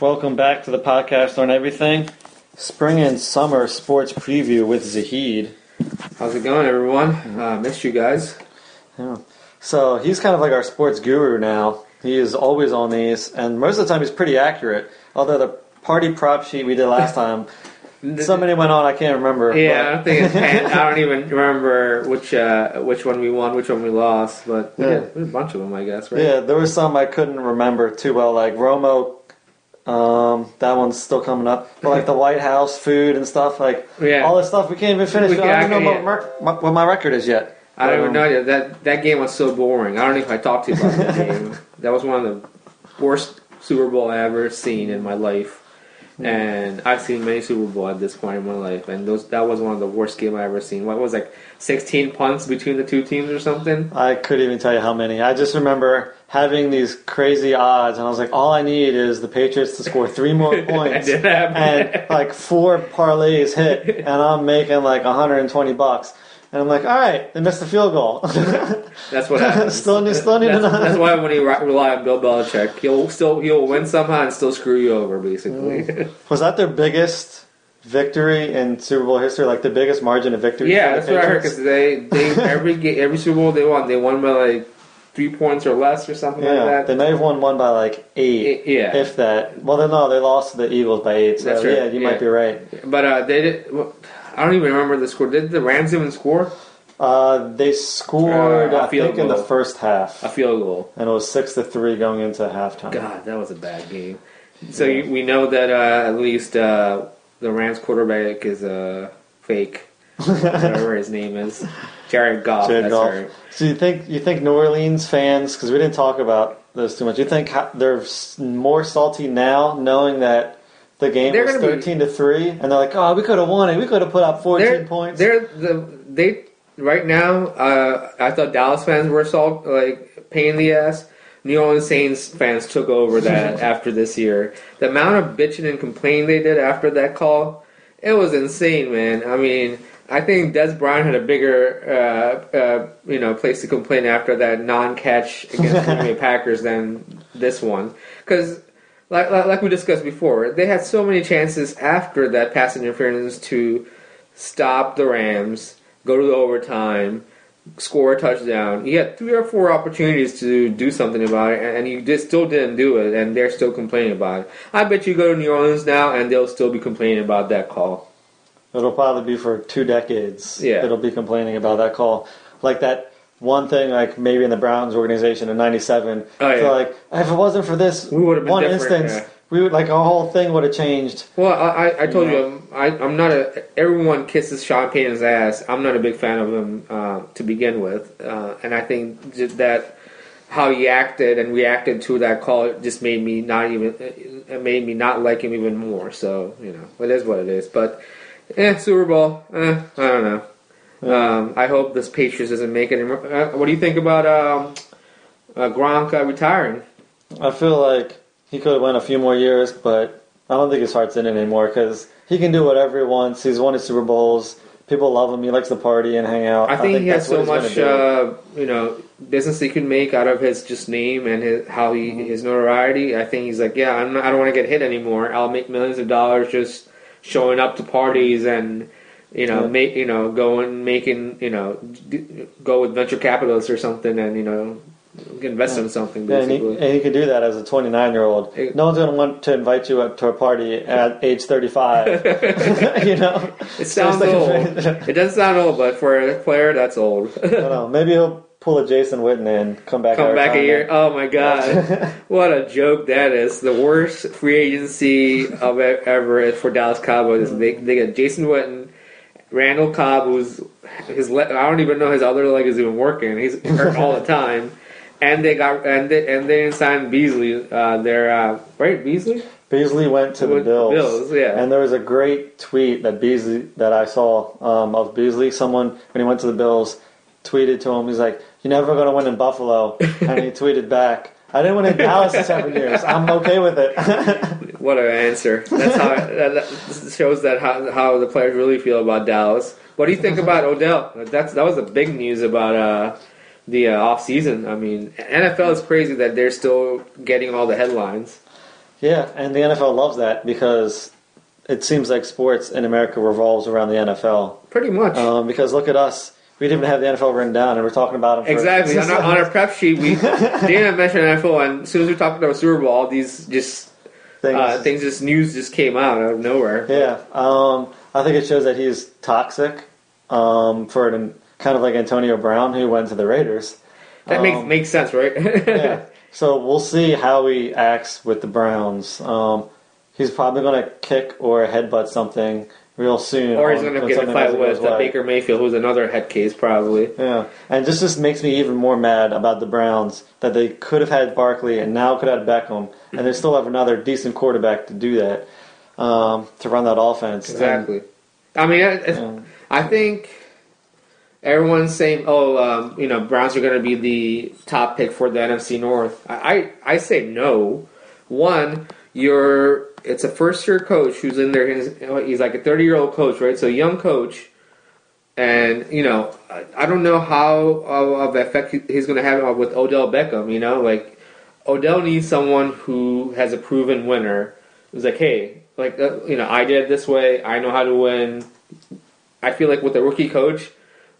Welcome back to the podcast on everything. Spring and summer sports preview with Zahid. How's it going, everyone? Uh, missed you guys. Yeah. So he's kind of like our sports guru now. He is always on these, and most of the time he's pretty accurate. Although the party prop sheet we did last time, so many went on I can't remember. Yeah, I don't think it's I don't even remember which uh, which one we won, which one we lost, but we Yeah. did- there's a bunch of them, I guess, right? Yeah, there was some I couldn't remember too well, like Romo. Um, that one's still coming up. But like the White House food and stuff, like Yeah. all this stuff we can't even finish. We I don't even know yeah. what, my, what my record is yet. I don't even Um, know that that game was so boring. I don't even know if I talked to you about that game. That was one of the worst Super Bowl I ever seen in my life, and I've seen many Super Bowl at this point in my life, and those that was one of the worst game I ever seen. What was like sixteen punts between the two teams or something? I couldn't even tell you how many. I just remember having these crazy odds, and I was like, all I need is the Patriots to score three more points, It did happen. and like four parlays hit, and I'm making like 120 bucks. And I'm like, all right, they missed the field goal. That's what happens. Still need- still need that's, that's why when you re- rely on Bill Belichick, he'll still he'll win somehow and still screw you over, basically. Mm. Was that their biggest victory in Super Bowl history? Like the biggest margin of victory? yeah, that's what I heard. Because they they every every Super Bowl they won, they won by like three points or less or something Yeah, like they that. may have won one by like eight, I- yeah. if that. Well, then no, they lost to the Eagles by eight. So That's right, yeah, you yeah. might be right. But uh, they did. well, I don't even remember the score. Did the Rams even score Uh, they scored, Uh, a I field think, in the first half, a field goal? and it was six to three going into halftime. God, that was a bad game. So you, we know that uh, at least uh, the Rams quarterback is a fake, whatever his name is, Jared Goff. Jared Goff. right. So you think you think New Orleans fans? Because we didn't talk about this too much. You think they're more salty now, knowing that the game They're was gonna be- thirteen to three, and they're like, "Oh, we could have won it. We could have put up 14 they're, points." They're the they right now. Uh, I thought Dallas fans were salt like pain in the ass. New Orleans Saints fans took over that after this year. The amount of bitching and complaining they did after that call, it was insane, man. I mean, I think Dez Bryant had a bigger, uh, uh, you know, place to complain after that non-catch against the Green Bay Packers than this one, because. Like, like, like we discussed before, they had so many chances after that pass interference to stop the Rams, go to the overtime, score a touchdown. You had three or four opportunities to do something about it, and, and you just still didn't do it, and they're still complaining about it. I bet you go to New Orleans now, and they'll still be complaining about that call. It'll probably be for two decades. Yeah. It'll be complaining about that call. Like that one thing, like maybe in the Browns organization in '97. Oh, yeah. Like, if it wasn't for this We would've been one different, instance, yeah. we would like our whole thing would have changed. Well, I, I, I told you, I, I'm not a. Everyone kisses Sean Payton's ass. I'm not a big fan of him uh, to begin with, uh, and I think that how he acted and reacted to that call just made me not even. It made me not like him even more. So you know, it is what it is. But eh, Super Bowl. Eh, I don't know. Um, I hope this Patriots doesn't make it. Uh, what do you think about um, uh, Gronk uh, retiring? I feel like he could have went a few more years, but I don't think his heart's in it anymore because he can do whatever he wants. He's won his Super Bowls. People love him. He likes to party and hang out. I think, he has so much, uh, you know, business he can make out of his just name and his, how he Mm-hmm. his notoriety. I think he's like, yeah, I'm not, I don't want to get hit anymore. I'll make millions of dollars just showing up to parties and you know, Yeah. make you know, going making you know, d- go with venture capitalists or something, and you know, invest in something Yeah, and he, basically. could do that as a 29 year old. No one's going to want to invite you up to a party at age 35. you know? it sounds old. it doesn't sound old, but for a player, that's old. I don't know. Maybe he'll pull a Jason Witten and come back. Come back a year. Oh my god, what a joke that is! The worst free agency of ever for Dallas Cowboys. They they get Jason Witten, Randall Cobb, who's his le- I don't even know his other leg is even working. He's hurt all the time, and they got and they and they didn't sign Beasley. Uh, their uh, right Beasley. Beasley went to the With Bills. Bills, yeah. And there was a great tweet that Beasley that I saw um, of Beasley. Someone when he went to the Bills tweeted to him. He's like, "You're never going to win in Buffalo," and he tweeted back. I didn't win in Dallas in seven years. I'm okay with it. What an answer! That's how that, that shows that how, how the players really feel about Dallas. What do you think about Odell? That's that was the big news about uh, the uh, off season. I mean, NFL is crazy that they're still getting all the headlines. yeah, and the NFL loves that because it seems like sports in America revolves around the NFL. Pretty much. Um, because look at us. We didn't even have the NFL written down, and we're talking about them. For, Exactly. on, our, on our prep sheet, we didn't mention NFL, and as soon as we talked about Super Bowl, all these just things. uh, things, just news just came out out of nowhere. Yeah, um, I think it shows that he's toxic um, for an, kind of like Antonio Brown, who went to the Raiders. That makes Um, makes sense, right? yeah. So we'll see how he acts with the Browns. Um, he's probably going to kick or headbutt something real soon. or he's going to get a fight doesn't go his with. Baker Mayfield, who's another head case probably. Yeah, and this just makes me even more mad about the Browns that they could have had Barkley and now could have Beckham, and they still have another decent quarterback to do that um, to run that offense. And, Exactly. I mean, I, um, I think everyone's saying, "Oh, um, you know, Browns are going to be the top pick for the NFC North." I, I, I say no. One, you're it's a first year coach who's in there. He's, he's like a thirty year old coach, right? So young coach, and you know, I, don't know how of effect he's going to have with Odell Beckham. You know, like Odell needs someone who has a proven winner. Who's like, hey, like uh, you know, I did it this way. I know how to win. I feel like with a rookie coach,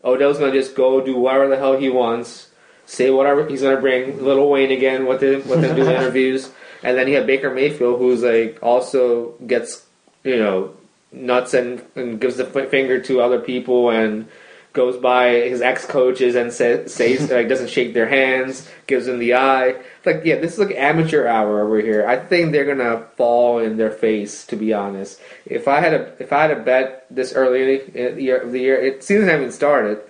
Odell's gonna just go do whatever the hell he wants, say whatever he's gonna bring. Lil Wayne again with him, with him do interviews, and then you have Baker Mayfield, who's like also gets you know nuts and, and gives the finger to other people and goes by his ex coaches and say, says like doesn't shake their hands, gives them the eye. Like yeah, this is like amateur hour over here. I think they're gonna fall in their face. To be honest, if I had a if I had a bet this early in the year the year, it season hasn't even started.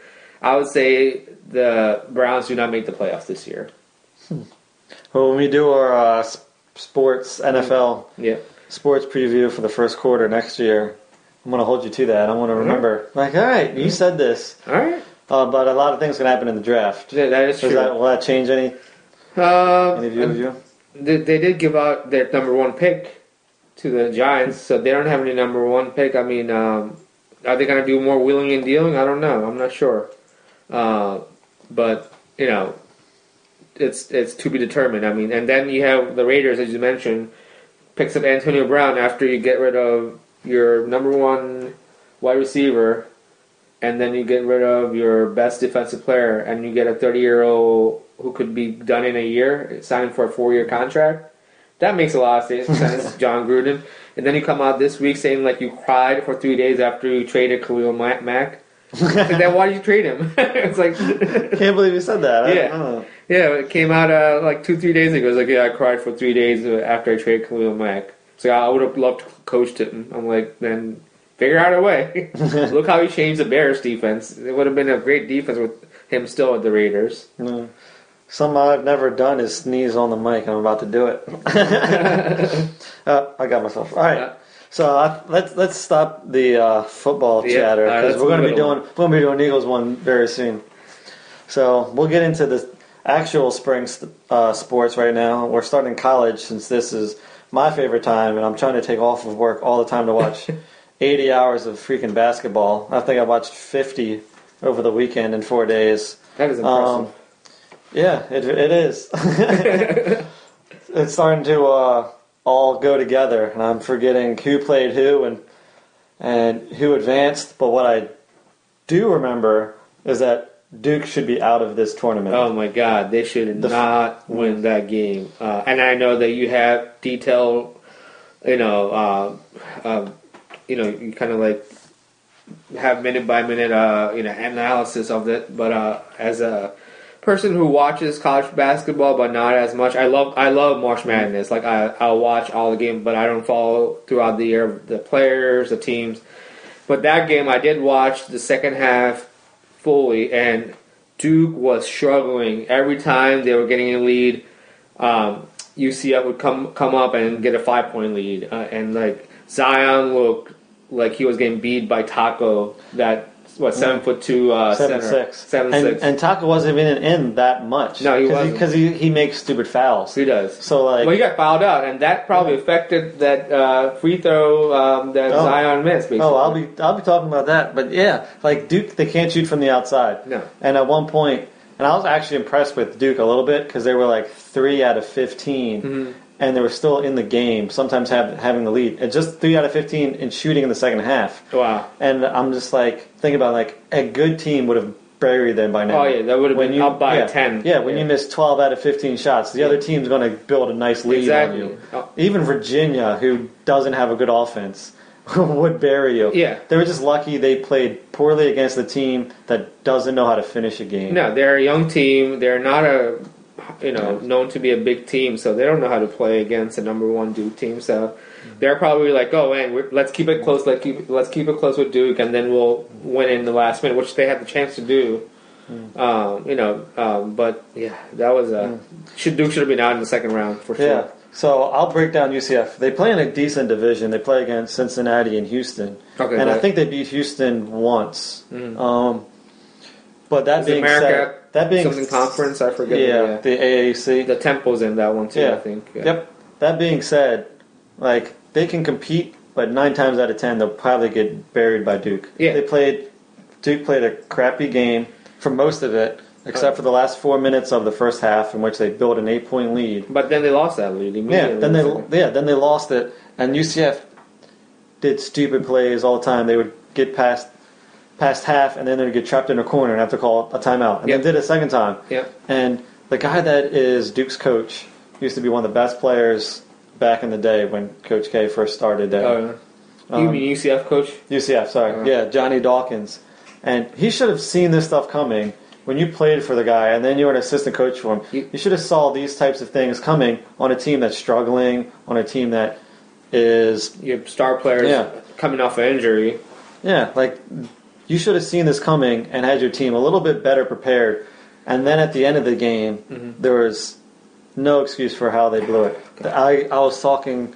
I would say the Browns do not make the playoffs this year. Well, when we do our uh, sports NFL Yeah, sports preview for the first quarter next year, I'm going to hold you to that. I want to remember, like, all right, you said this, all right, uh, but a lot of things can happen in the draft. Yeah, that is Does true. that, will that change any Um, any view of you? They, they did give out their number one pick to the Giants, so they don't have any number one pick. I mean, um, are they going to do more wheeling and dealing? I don't know. I'm not sure. Uh, but you know, it's it's to be determined. I mean, and then you have the Raiders, as you mentioned, picks up Antonio Brown after you get rid of your number one wide receiver, and then you get rid of your best defensive player, and you get a 30 year old who could be done in a year, signing for a four year contract. That makes a lot of sense, Jon Gruden. And then you come out this week saying like you cried for three days after you traded Khalil Ma- Mack. And then why did you trade him? it's like, Can't believe you said that. I- Yeah. Yeah, it came out uh, like two, three days ago. It's like, yeah, I cried for three days uh, after I traded Khalil Mack. So I would have loved to coach him. I'm like, then figure out a way. Look how he changed the Bears defense. It would have been a great defense with him still at the Raiders. No. Something I've never done is sneeze on the mic. I'm about to do it. uh, I got myself. All right. So uh, let's let's stop the uh, football Yeah, chatter because let's we're going to be doing we're going to be doing Eagles one very soon. So we'll get into the actual spring st- uh, sports right now. We're starting college since this is my favorite time, and I'm trying to take off of work all the time to watch 80 hours of freaking basketball. I think I watched 50 over the weekend in four days. That is impressive. Um, yeah, it, it is. it's starting to uh, all go together, and I'm forgetting who played who and and who advanced. But what I do remember is that Duke should be out of this tournament. Oh my God! They should The- not win that game. Uh, and I know that you have detailed, you know, uh, um, you know, you kind of like have minute by minute, uh, you know, analysis of it. But uh, as a person who watches college basketball, but not as much, I love I love March Madness. Like I I'll watch all the games, but I don't follow throughout the year the players, the teams. But that game, I did watch the second half fully, and Duke was struggling every time they were getting a lead. Um, UCF would come come up and get a five point lead, uh, and like Zion looked like he was getting beat by Tacko. That what seven foot two uh, seven center, six, seven and, six. and Tacko wasn't even in that much. No, he wasn't. because he, he makes stupid fouls. he does. So like, well, he got fouled out, and that probably affected that uh, free throw um, that Oh. Zion missed. Basically. oh, I'll be I'll be talking about that. But yeah, like Duke, they can't shoot from the outside. No. And at one point, and I was actually impressed with Duke a little bit because they were like three out of 15 Mhm. And they were still in the game. Sometimes have, having the lead, and just three out of fifteen in shooting in the second half. Wow. And I'm just like thinking about like a good team would have buried them by now. Oh yeah, that would have When been you up by yeah, ten. Yeah, when you miss 12 out of 15 shots, the other team's going to build a nice lead exactly. on you. Oh, Even Virginia, who doesn't have a good offense, would bury you. Yeah. They were just lucky they played poorly against the team that doesn't know how to finish a game. No, they're a young team. They're not a, you know, known to be a big team, so they don't know how to play against a number one Duke team. So they're probably like, "Oh, man, we're, let's keep it close. Let's keep let's keep it close with Duke, and then we'll win in the last minute," which they had the chance to do. Um, you know, um, but yeah, that was a should Duke should have been out in the second round for sure. Yeah. So I'll break down UCF. They play in a decent division. They play against Cincinnati and Houston, Okay, and I think they beat Houston once. Mhm. Um, but that Is being America said, that being something conference, I forget. yeah, the AAC. the Temple's in that one too. Yeah. I think. Yeah. Yep. That being said, like they can compete, but nine times out of ten they'll probably get buried by Duke. Yeah. They played Duke played a crappy game for most of it, except for the last four minutes of the first half, in which they built an eight point lead. But then they lost that lead Yeah. Then they yeah then they lost it, and UCF did stupid plays all the time. They would get past past half, and then they'd get trapped in a corner and have to call a timeout, and Yeah. then did it a second time. Yeah. And the guy that is Duke's coach used to be one of the best players back in the day when Coach K first started there. Oh, yeah. you Um, mean UCF coach? UCF, sorry. Uh-huh. Yeah, Johnny Dawkins. And he should have seen this stuff coming when you played for the guy and then you were an assistant coach for him. You- You should have saw these types of things coming on a team that's struggling, on a team that is Your star players Yeah. coming off an injury. Yeah, like you should have seen this coming and had your team a little bit better prepared. And then at the end of the game, Mm-hmm. there was no excuse for how they blew it. I, I was talking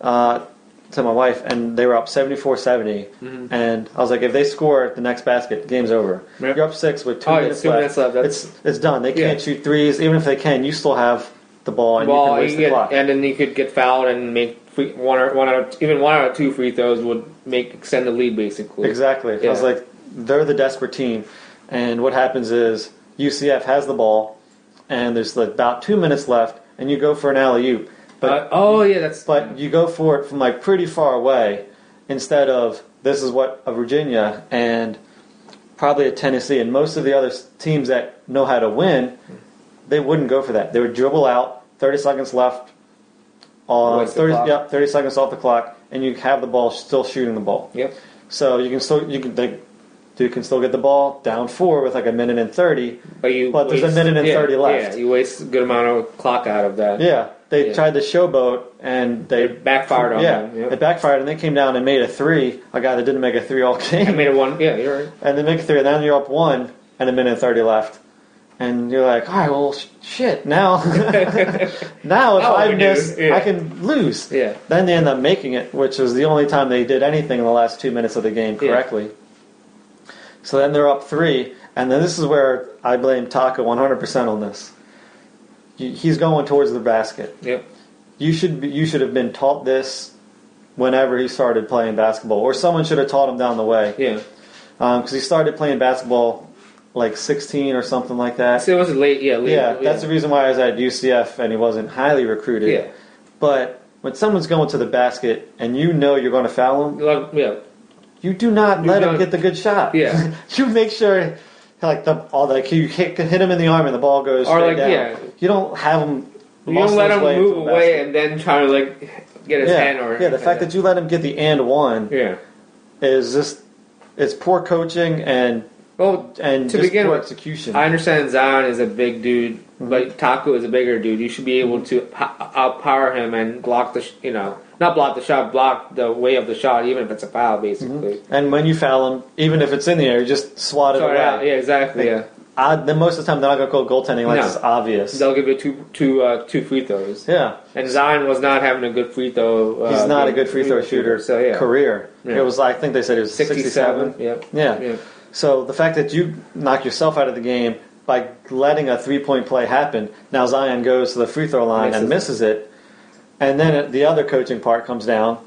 uh, to my wife, and they were up 74 70. Mm-hmm. And I was like, if they score the next basket, game's over. Yep. You're up six with two, Oh, minutes, two left. minutes left, that's- It's, it's done. They can't Yeah. shoot threes. Even if they can, you still have the ball and you can you waste the get, clock. and then you could get fouled and make free, one or one out of even one out of two free throws would make extend the lead basically. Exactly. I was like, they're the desperate team, and what happens is UCF has the ball, and there's like about two minutes left, and you go for an alley oop, but Uh, oh yeah, that's but you go for it from like pretty far away, instead of this is what a Virginia and probably a Tennessee and most of the other teams that know how to win, they wouldn't go for that. They would dribble out, thirty seconds left. On Waste 30, clock. yep, 30 seconds off the clock, and you have the ball still shooting the ball. yep. So you can still you can they, Duke can still get the ball down four with like a minute and thirty. But you But there's a minute and yeah, 30 left. Yeah, you waste a good amount of clock out of that. Yeah, they Yeah. tried the showboat and they It backfired on yeah, them. Yeah, it backfired and they came down and made a three. A guy that didn't make a three all I game, made a one. Yeah, you're right. and they make a three, and then you're up one and a minute and thirty left, and you're like, all right, well, sh- shit, now, now if what I miss, yeah. I can lose. Yeah. Then they end up making it, which was the only time they did anything in the last two minutes of the game correctly. So then they're up three, and then this is where I blame Tacko 100% on this. He's going towards the basket. Yep. You should be, you should have been taught this whenever he started playing basketball, or someone should have taught him down the way Yeah. Um, because he started playing basketball like 16 or something like that. So it was late. Yeah. Late, Yeah, that's the reason why I was at UCF and he wasn't highly recruited. Yeah. But when someone's going to the basket and you know you're going to foul him, Yeah. You do not You let him get the good shot. Yeah. you make sure like the all like you hit, hit him in the arm and the ball goes Or straight like, down. yeah. You don't have him. You don't let him move away and then try to like get his yeah, hand or yeah. The fact that you let him get the and one yeah. is just it's poor coaching and Well, and To just begin poor with, execution. I understand Zion is a big dude, Mm-hmm. but Tacko is a bigger dude. You should be able to outpower him and block the, you know, not block the shot, block the way of the shot, even if it's a foul, basically. and when you foul them, even if it's in the air, you just swat it it away. out. Yeah, exactly. Yeah. I, then most of the time they're not going to call goaltending like No. it's obvious. They'll give you two two uh, two free throws. Yeah, And Zion was not having a good free throw. Uh, he's not a good free throw shooter. So yeah, career. Yeah. It was I think they said it was 67. sixty-seven. Yep. Yeah. Yeah. So the fact that you knock yourself out of the game by letting a three point play happen, now Zion goes to the free throw line and Misses misses it, and then the other coaching part comes down.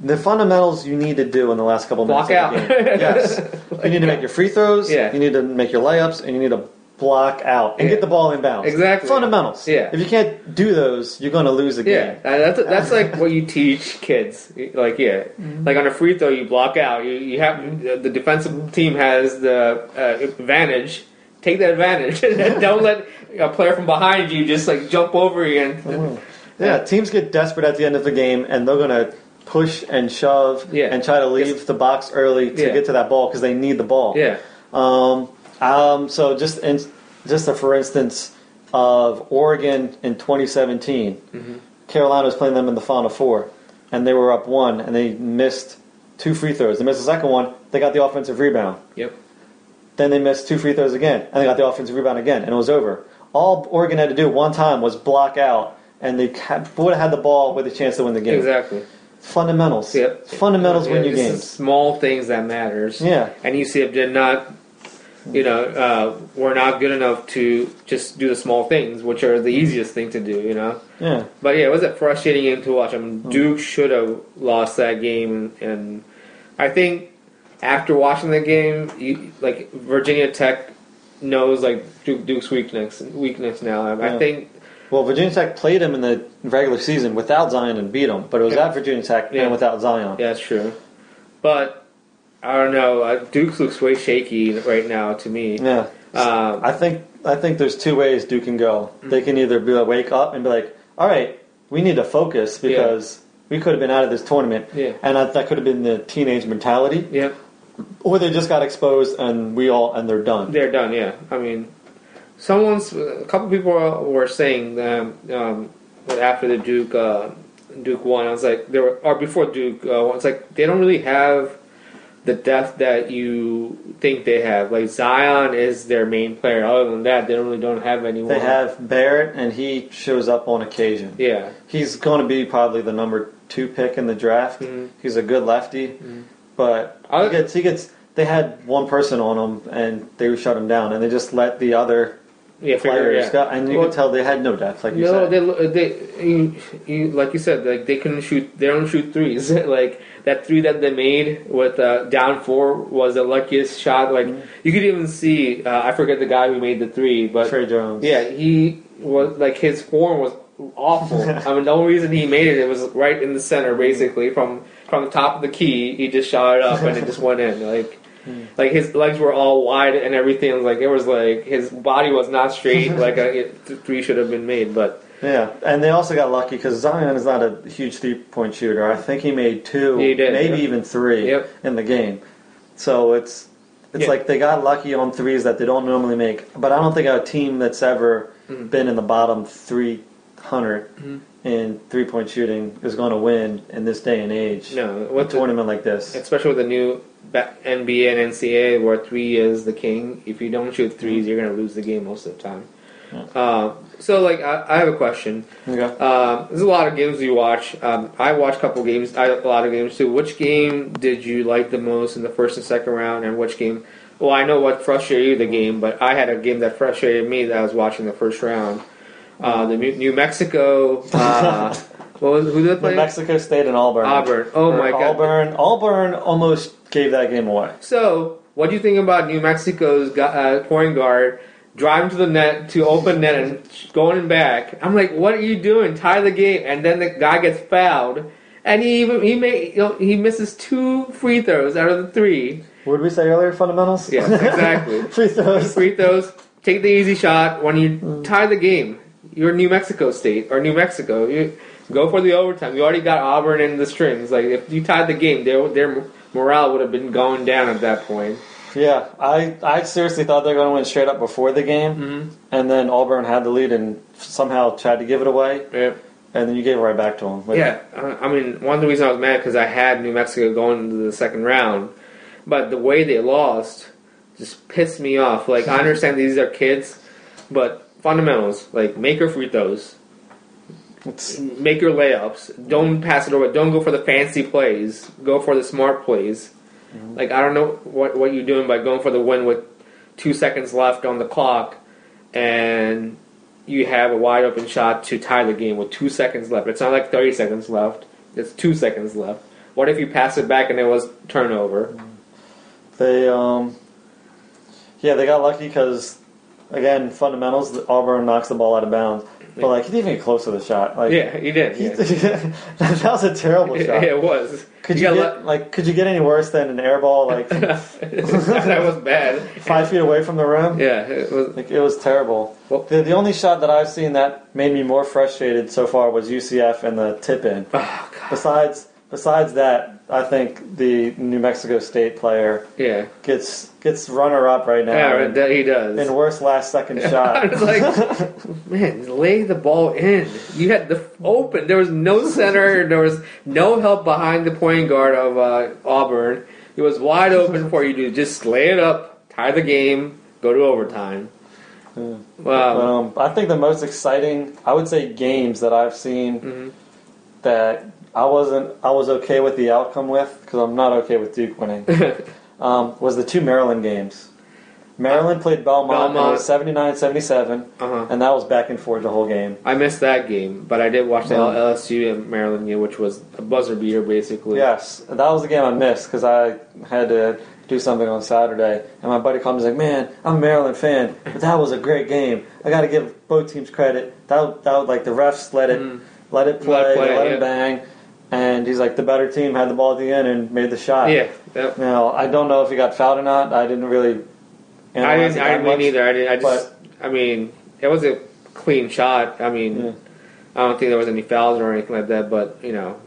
The fundamentals you need to do in the last couple Block minutes out. of the game. yes, you need to make your free throws. Yeah. You need to make your layups, and you need to block out and Yeah. get the ball inbounds. Exactly. Fundamentals. Yeah. If you can't do those, you're going to lose the Yeah, game. uh, that's that's like what you teach kids. Like yeah, Mm-hmm. like on a free throw, you block out. You you have the defensive team has the uh, advantage. Take that advantage. Don't let a player from behind you just like jump over you. And Mm-hmm. Yeah, teams get desperate at the end of the game, and they're going to push and shove Yeah. and try to leave the box early to Yeah. get to that ball because they need the ball. yeah, Um, um, so just in, just a for instance of Oregon in 2017, Mm-hmm. Carolina was playing them in the Final Four, and they were up one, and they missed two free throws. They missed the second one. They got the offensive rebound. yep, Then they missed two free throws again, and they got the offensive rebound again, and it was over. All Oregon had to do one time was block out, and they would have had the ball with a chance to win the game. exactly. Fundamentals. Yep. Fundamentals win Yeah, you games. Small things that matters. Yeah. and UCF did not. You know, uh, we're not good enough to just do the small things, which are the easiest thing to do. You know. Yeah. But yeah, it was a frustrating game to watch. I mean, Hmm. Duke should have lost that game, and I think after watching the game, you, like Virginia Tech knows like Duke, Duke's weakness weakness now. I, I think Well, Virginia Tech played him in the regular season without Zion and beat him, but it was Yeah. at Virginia Tech Yeah. and without Zion. yeah, that's true. But I don't know. Uh, Duke looks way shaky right now to me. Yeah. Um, I think I think there's two ways Duke can go. Hmm. They can either be like, wake up and be like, all right, we need to focus because we could have been out of this tournament, Yeah. and that, that could have been the teenage mentality, yeah, or they just got exposed and we all and they're done. they're done. Yeah, I mean, someone's a couple people were saying um, um, after the Duke uh, Duke won. I was like, there were or before Duke. Uh, it's like they don't really have the depth that you think they have. Like Zion is their main player. Other than that, they don't really don't have anyone. They have Barrett, and he shows up on occasion. yeah, He's going to be probably the number two pick in the draft. Mhm. He's a good lefty, but I- he gets he gets. They had one person on him, and they shut him down, and they just let the other yeah, figure, yeah. go. And you Well, could tell they had no depth, like you No, said. they they you, you like you said like they couldn't shoot. They don't shoot threes. like that three that they made with uh, down four was the luckiest shot. Like Mm-hmm. you could even see. Uh, I forget the guy who made the three, but Tre Jones. yeah, he was like his form was awful. I mean, the only reason he made it it was right in the center, basically from from the top of the key. He just shot it up and it just went in. Like. Hmm. Like his legs were all wide and everything. Was like it was like his body was not straight. like a, it, three should have been made, but Yeah, and they also got lucky because Zion is not a huge three point shooter. I think he made two, He did, maybe yeah. even three Yep. in the game. So it's it's Yeah. like they got lucky on threes that they don't normally make. But I don't think a team that's ever Mhm. been in the bottom three Mhm. in three point shooting is going to win in this day and age. No, a what the, tournament like this. especially with the new NBA and NCAA where three is the king. If you don't shoot threes, you're gonna lose the game most of the time. Uh, so, like, I, I have a question. Okay. Um, there's a lot of games you watch. Um, I watch a couple games. I a lot of games too. Which game did you like the most in the first and second round, and which game? Well, I know what frustrated you the game, but I had a game that frustrated me that I was watching the first round. Uh, the New New Mexico. What was, who did they New play? Mexico State and Auburn. Auburn. Oh Or my god. Auburn. Auburn almost gave that game away. So, what do you think about New Mexico's uh, point guard driving to the net to open net and going back? I'm like, what are you doing? Tie the game, and then the guy gets fouled, and he even he made you know, he misses two free throws out of the three. What did we say earlier? Fundamentals. Yes, exactly. Free throws. free throws. Take the easy shot when you tie the game. You're New Mexico State or New Mexico. You go for the overtime. You already got Auburn in the strings. Like if you tied the game, their their morale would have been going down at that point. Yeah, I, I seriously thought they were going to win straight up before the game, Mm-hmm. and then Auburn had the lead and somehow tried to give it away, Yeah. and then you gave it right back to them. But Yeah, I mean, one of the reasons I was mad because I had New Mexico going into the second round, but the way they lost just pissed me off. Like I understand these are kids, but fundamentals like make your free throws, It's, make your layups. Don't pass it over. Don't go for the fancy plays. Go for the smart plays. Like I don't know what what you're doing by going for the win with two seconds left on the clock, and you have a wide open shot to tie the game with two seconds left. It's not like thirty seconds left. It's two seconds left. What if you pass it back and it was turnover? they um, yeah, they got lucky because again, fundamentals. Auburn knocks the ball out of bounds, but like he didn't even get close to the shot. Like Yeah, he did. he- Yeah. that was a terrible shot. it was. Could you, got get like could you get any worse than an air ball like that was bad. five feet away from the rim? Yeah, it was. Like it was terrible. Well- the, the only shot that I've seen that made me more frustrated so far was UCF and the tip in. Oh, Besides besides that, I think the New Mexico State player Yeah, gets gets runner up right now. yeah, that he does. And worst last second I shot. was like, man, lay the ball in. You had the open. There was no center. There was no help behind the point guard of uh, Auburn. It was wide open for you to just lay it up, tie the game, go to overtime. Yeah. Wow. um, I think the most exciting, I would say, games that I've seen Mhm. that I wasn't, I was okay with the outcome with because I'm not okay with Duke winning. um, was the two Maryland games. Maryland played Belmont, and it Belmont. was 79-77, Uh-huh. and that was back and forth the whole game. I missed that game, but I did watch the Um, LSU and Maryland game, which was a buzzer beater, basically. Yes, that was the game I missed because I had to do something on Saturday, and my buddy called me and was like, "Man, I'm a Maryland fan, but that was a great game. I got to give both teams credit. That that was like the refs let it Mm. let it play, Let it play, let yeah. it bang." And he's like, the better team had the ball at the end and made the shot. Yeah. Yep. Now I don't know if he got fouled or not. I didn't really. I didn't. I didn't much. mean either. I didn't. I just. I mean, it was a clean shot. I mean, Yeah. I don't think there was any fouls or anything like that. But you know,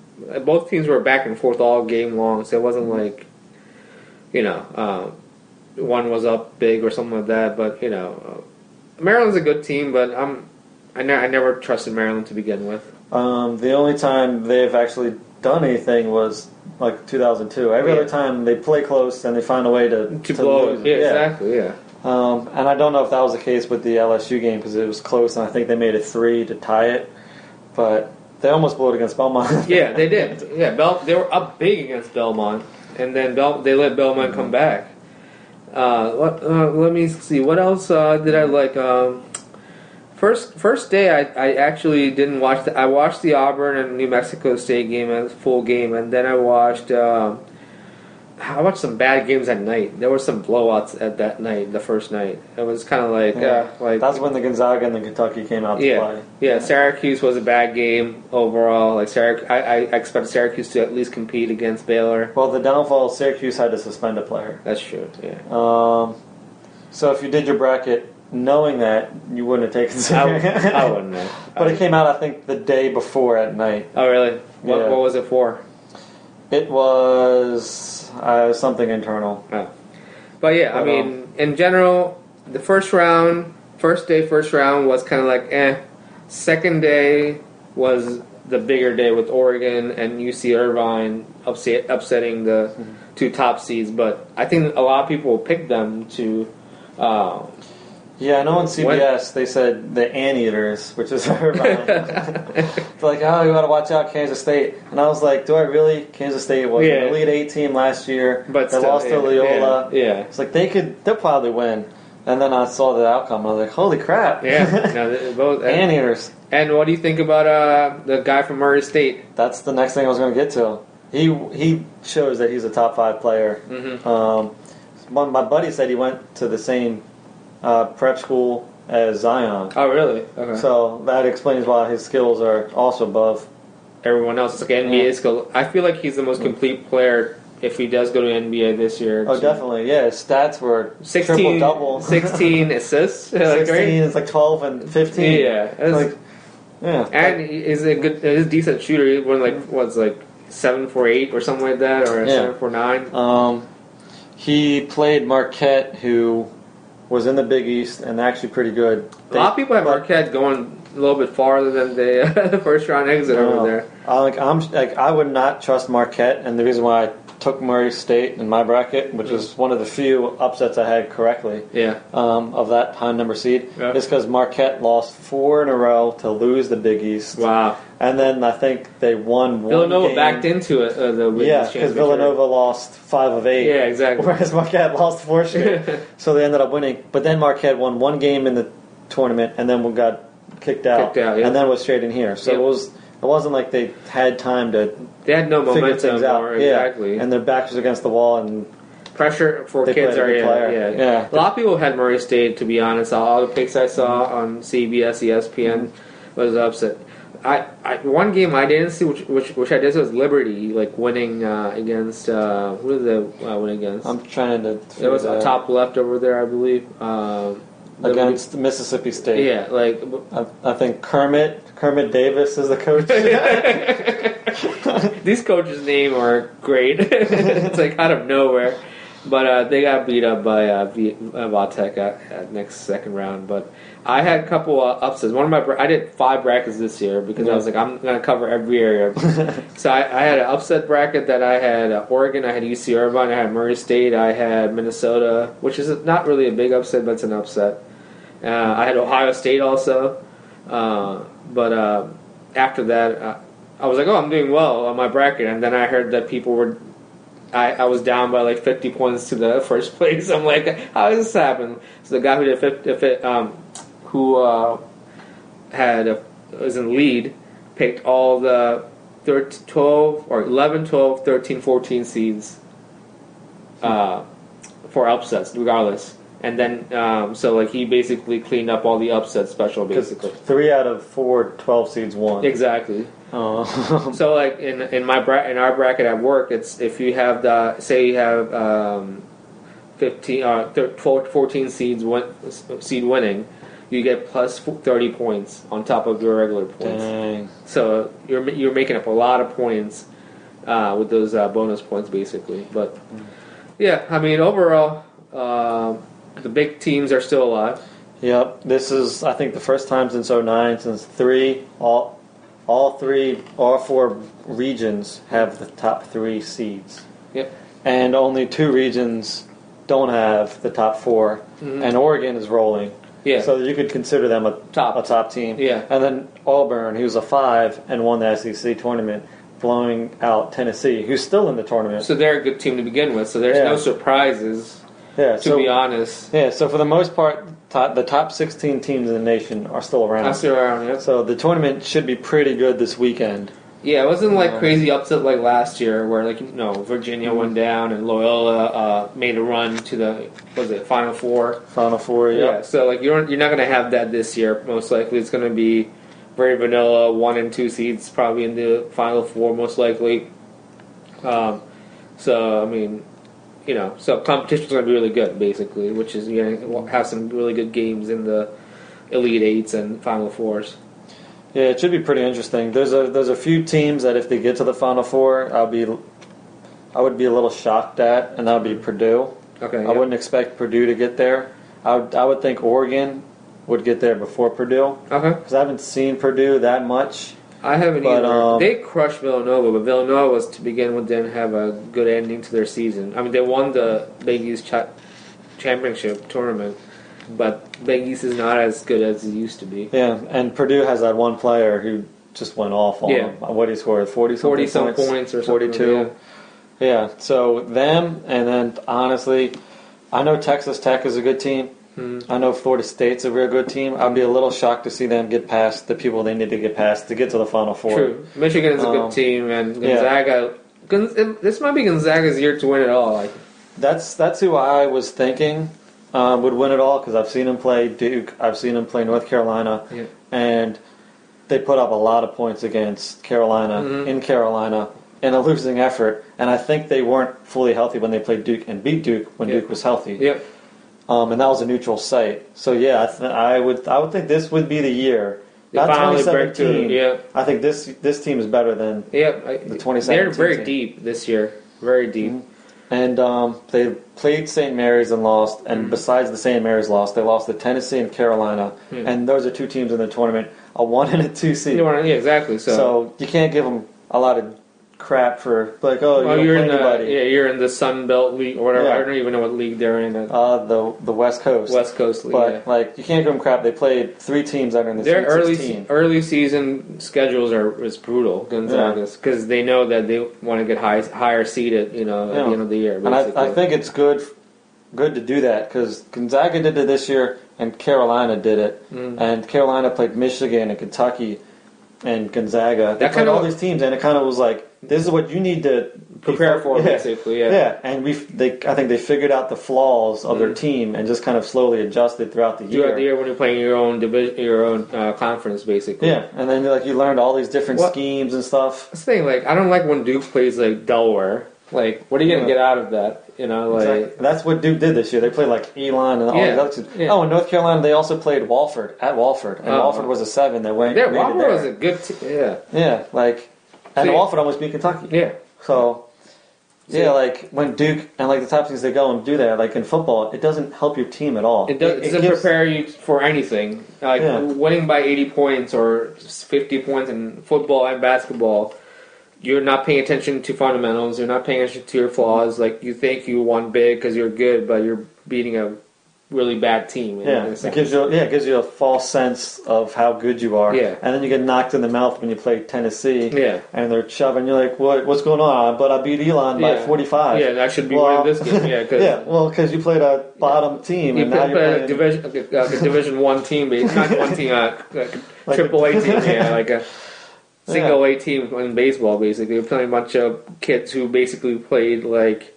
both teams were back and forth all game long, so it wasn't like, you know, uh, one was up big or something like that. But you know, uh, Maryland's a good team, but I'm. I, ne- I never trusted Maryland to begin with. Um, the only time they've actually done anything was like 2002. Every Yeah. other time they play close and they find a way to To, blow lose it, yeah, exactly, yeah. Um, and I don't know if that was the case with the LSU game because it was close, and I think they made it three to tie it. But they almost blew it against Belmont. Yeah, they did. Yeah, Bel- they were up big against Belmont, and then Bel- they let Belmont come back. Uh, what, uh, let me see. What else uh, did I like? Um, first first day, I, I actually didn't watch. The, I watched the Auburn and New Mexico State game as full game, and then I watched. Um, I watched some bad games at night. There were some blowouts at that night, the first night. It was kind of like, Yeah. uh, like That's when the Gonzaga and the Kentucky came out to yeah, play. yeah. Syracuse was a bad game overall. Like Syrac- I, I expect Syracuse to at least compete against Baylor. Well, the downfall, Syracuse had to suspend a player. That's true. Yeah, Um, so if you did your bracket knowing that, you wouldn't have taken I, w- Syracuse. I wouldn't know. but it came out, I think, the day before at night. Oh really? What, Yeah. what was it for? It was uh, something internal. But yeah, I But, mean, in general, the first round, first day, first round was kind of like eh. Second day was the bigger day with Oregon and UC Irvine upset, upsetting the Mm-hmm. two top seeds. But I think a lot of people picked them to. Uh, Yeah, I know on CBS they said the anteaters, which is like, oh, you got to watch out, Kansas State. And I was like, do I really? Kansas State was Yeah. an Elite Eight team last year. but they still, lost to yeah, Loyola. Yeah, yeah. It's like they could, they'll probably win. And then I saw the outcome. and I was like, holy crap! Yeah, no, both. And, anteaters. and what do you think about uh, the guy from Murray State? That's the next thing I was going to get to. He he shows that he's a top five player. Mm-hmm. Um, one, my buddy said he went to the same uh, prep school as Zion. Oh, really? Okay. So that explains why his skills are also above. Everyone else is like NBA Yeah. skill. I feel like he's the most complete player if he does go to NBA this year. Oh, definitely. Yeah, his stats were 16, triple double. 16 assists. like, 16 right? it's like 12 and 15. Yeah. It's It's like, yeah. and he is a good, he's a decent shooter. He won like what's like seven for eight or something like that, or Yeah. seven for nine. Um, he played Marquette, who was in the Big East and actually pretty good. a lot of people have but- Marquette going a little bit farther than the first round exit No. over there. I, like, I'm like I would not trust Marquette, and the reason why I took Murray State in my bracket, which was one of the few upsets I had correctly Yeah. um, of that high number seed. It's because Marquette lost four in a row to lose the Big East, Wow. and then I think they won one Villanova game. backed into it. Uh, the Yeah, because Villanova lost five of eight. Yeah, exactly. Whereas Marquette lost four straight, so they ended up winning. But then Marquette won one game in the tournament, and then we got kicked out, Kicked out, yeah. and then was straight in here. So Yep. it was it wasn't like they had time to They had no figure momentum things out. or yeah, exactly. and their backs was against the wall, and Pressure for They kids played a are good yeah, player. yeah. Yeah. A lot of people had Murray State. To be honest, all the picks I saw on CBS, ESPN was upset. I, I one game I didn't see, which which, which I did see was Liberty, like winning uh, against uh, who did they uh, win against? I'm trying to. it was a top left over there, I believe. Um, against Mississippi State. yeah, like I, I think Kermit Kermit Davis is the coach. These coaches' name are great. it's like out of nowhere. But uh, they got beat up by uh, v- uh, Vatek at, at next second round. But I had a couple uh, upsets. One of my bra- I did five brackets this year because I was like I'm gonna cover every area. so I, I had an upset bracket that I had uh, Oregon, I had UC Irvine, I had Murray State, I had Minnesota, which is not really a big upset, but it's an upset. Uh, I had Ohio State also. Uh, but uh, after that, uh, I was like, oh, I'm doing well on my bracket. And then I heard that people were, I, I was down by like 50 points to the first place. I'm like, how does this happen? So the guy who did 50, if it, um, who uh, had a, was in lead picked all the 13, 12 or 11, 12, 13, 14 seeds uh, for upsets, regardless. And then, um, so like he basically cleaned up all the upset special, basically. three out of four 12 seeds won. Exactly. Uh, So like in in my bra- in our bracket at work, it's if you have the say you have um, fifteen uh, thir- 12, 14 seeds win, seed winning, you get thirty points on top of your regular points. dang. So you're you're making up a lot of points uh, with those uh, bonus points, basically. But yeah, I mean overall, um the big teams are still alive. Yep, this is I think the first time since 09 since three all all three all four regions have the top three seeds. Yep. And only two regions don't have the top 4 Mhm. and Oregon is rolling. Yeah. So you could consider them a Top. a top team. Yeah. And then Auburn, who's a five and won the SEC tournament, blowing out Tennessee, who's still in the tournament. So they're a good team to begin with. So there's Yeah. no surprises, yeah. to so be honest. yeah. So for the most part, top, the top 16 teams in the nation are still around. I'm still around. Yeah. So the tournament should be pretty good this weekend. Yeah, it wasn't like crazy upset like last year, where like you know Virginia went down and Loyola uh, made a run to the what was it Final Four. Final four, Yeah, yeah. so like you're you're not gonna have that this year. Most likely, it's gonna be very vanilla, one and two seeds probably in the Final Four, most likely. Um, so I mean, you know, so competition's gonna be really good, basically, which is you're gonna have some really good games in the Elite Eights and Final Fours. Yeah, it should be pretty interesting. There's a there's a few teams that if they get to the Final Four, I'll be I would be a little shocked at, and that would be Purdue. Okay, I yeah. wouldn't expect Purdue to get there. I would, I would think Oregon would get there before Purdue Okay. because I haven't seen Purdue that much. I haven't But, either. um, they crushed Villanova, but Villanova was to begin with didn't have a good ending to their season. I mean, they won the Big East cha- championship tournament, but Big East is not as good as it used to be. Yeah, and Purdue has that one player who just went off on Yeah. What he scored, forty Forty some points, points or something. forty-two. Yeah, so them, and then honestly, I know Texas Tech is a good team. Hmm. I know Florida State's a real good team. I'd be a little shocked to see them get past the people they need to get past to get to the Final Four. True. Michigan is a good Um, team, and. Gonzaga. Gon- this might be Gonzaga's year to win it all. Like, That's that's who I was thinking um, would win it all because I've seen him play Duke, I've seen him play North Carolina, Yeah. and they put up a lot of points against Carolina Mhm. in Carolina in a losing effort. And I think they weren't fully healthy when they played Duke and beat Duke when Yeah. Duke was healthy. yep. Um, and that was a neutral site. So yeah, I, th- I would I would think this would be the year. They Not finally break 2017. through. Yep. I think this this team is better than Yep. The 2017 They're very team. deep this year. Very deep. Mhm. And um, they played St. Mary's and lost. And Mhm. besides the St. Mary's loss, they lost to Tennessee and Carolina. Yeah. And those are two teams in the tournament, a one and a two seed. Yeah, exactly. So, So you can't give them a lot of crap for like, oh, you Well, don't you're play in the anybody. yeah, you're in the Sun Belt League or whatever. Yeah. I don't even know what league they're in. uh, the the West Coast. West Coast League. but yeah. like, you can't give them crap. They played three teams are in the Their early 16. early season schedules are is brutal, Gonzaga's, because they know that they want to get high, higher seeded, you know, at the end of the year. And I, I think it's good, good to do that because Gonzaga did it this year and Carolina did it, Mm. and Carolina played Michigan and Kentucky and Gonzaga. They That played kinda- all these teams, and it kind of was like, this is what you need to prepare for yeah. basically. Yeah. Yeah, and we they I think they figured out the flaws of their Mhm. team and just kind of slowly adjusted throughout the year. Throughout the year when you're playing your own division, your own uh, conference, basically. Yeah, and then like you learned all these different What- schemes and stuff. That's the thing. Like, I don't like when Duke plays like Delaware. Like, what are you gonna Yeah. get out of that? You know, like. Exactly. That's what Duke did this year. They played like Elon and all Yeah, these other teams. Oh, in North Carolina, they also played Wofford at Wofford, and Oh. Wofford was a seven. They went. Yeah, made it Walker there. was a good. T- yeah, yeah, like and See- Wofford almost beat Kentucky. yeah. So See- yeah, like when Duke and like the top teams they go and do that, like in football, it doesn't help your team at all. It, does, doesn't gives- prepare you for anything. Like Yeah. winning by 80 points or 50 points in football and basketball, you're not paying attention to fundamentals. You're not paying attention to your flaws. Like you think you won big because you're good, but you're beating a really bad team. Yeah, it gives you yeah, it gives you a false sense of how good you are. Yeah. and then you get knocked in the mouth when you play Tennessee. Yeah. and they're shoving. You're like, what? What's going on? But I beat Elon by 45. Yeah, that should be Well, winning this game. Yeah, because yeah, well, because you played a bottom team, you and now you're a playing. division, like a division one team, but not one team, uh, like a Like- triple A team. Yeah, like a single A team in baseball. Basically, you're playing a bunch of kids who basically played like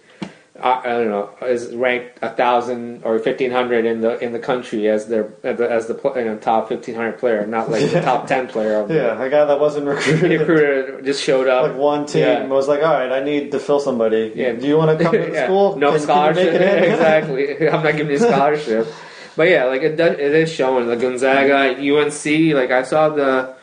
I, I don't know, is ranked a thousand or fifteen hundred in the in the country as their as the, as the you know, top fifteen hundred player, not like the top ten player. Of yeah, a guy that wasn't the recruited. just showed up. like one team Yeah. was like, all right, I need to fill somebody. Yeah. Do you want to come to the Yeah, school? No Can- can scholarship. make it exactly. I'm not giving you a scholarship. but yeah, like it does, it is showing. Like Gonzaga, UNC. Like I saw the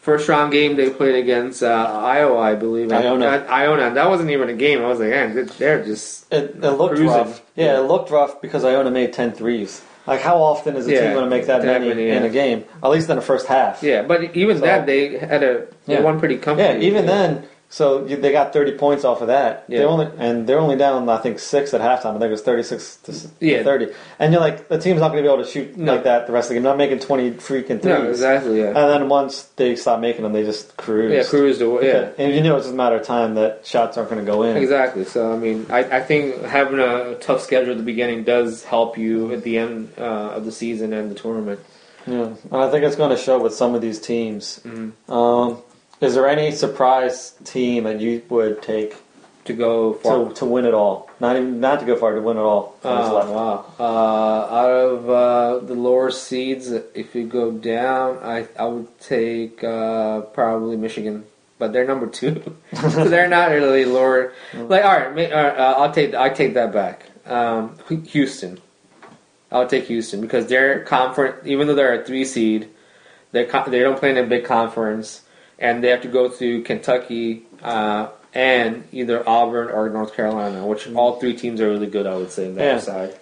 first round game they played against uh, Iowa, I believe. Iona. uh, Iona. That wasn't even a game. I was like, man, they're just It, it looked Cruising. rough. Yeah, it looked rough because Iona made 10 threes. Like, how often is a Yeah, team going to make that that many many, in a game? At least in the first half. yeah. But even So- that, they had a they Yeah. won pretty comfortable. Yeah, comfortably. even then, so they got 30 points off of that. They only and they're only down, I think, six at halftime. I think it was 36 to, Yeah. 30. And you're like, the team's not going to be able to shoot No. like that the rest of the game. Not making 20 freaking threes. No, exactly. Yeah. And then once they stop making them, they just cruise. yeah, cruised away. Yeah. And you know it's just a matter of time that shots aren't going to go in. Exactly. So I mean, I, I think having a tough schedule at the beginning does help you at the end uh, of the season and the tournament. Yeah, and I think it's going to show with some of these teams. Mhm. Um, is there any surprise team that you would take To go far. to, to win it all? Not even not to go far to win it all. Oh, wow. Uh, out of uh, the lower seeds, if you go down, I I would take uh, probably Michigan, but they're number two, so they're not really lower. Like, all right, ma- uh, uh, I'll take I take that back. Um, Houston, I'll take Houston because they're conference, even though they're a three seed, they they don't play in a big conference, and they have to go through Kentucky. Uh, and either Auburn or North Carolina, which all three teams are really good, I would say, on that Yeah. side.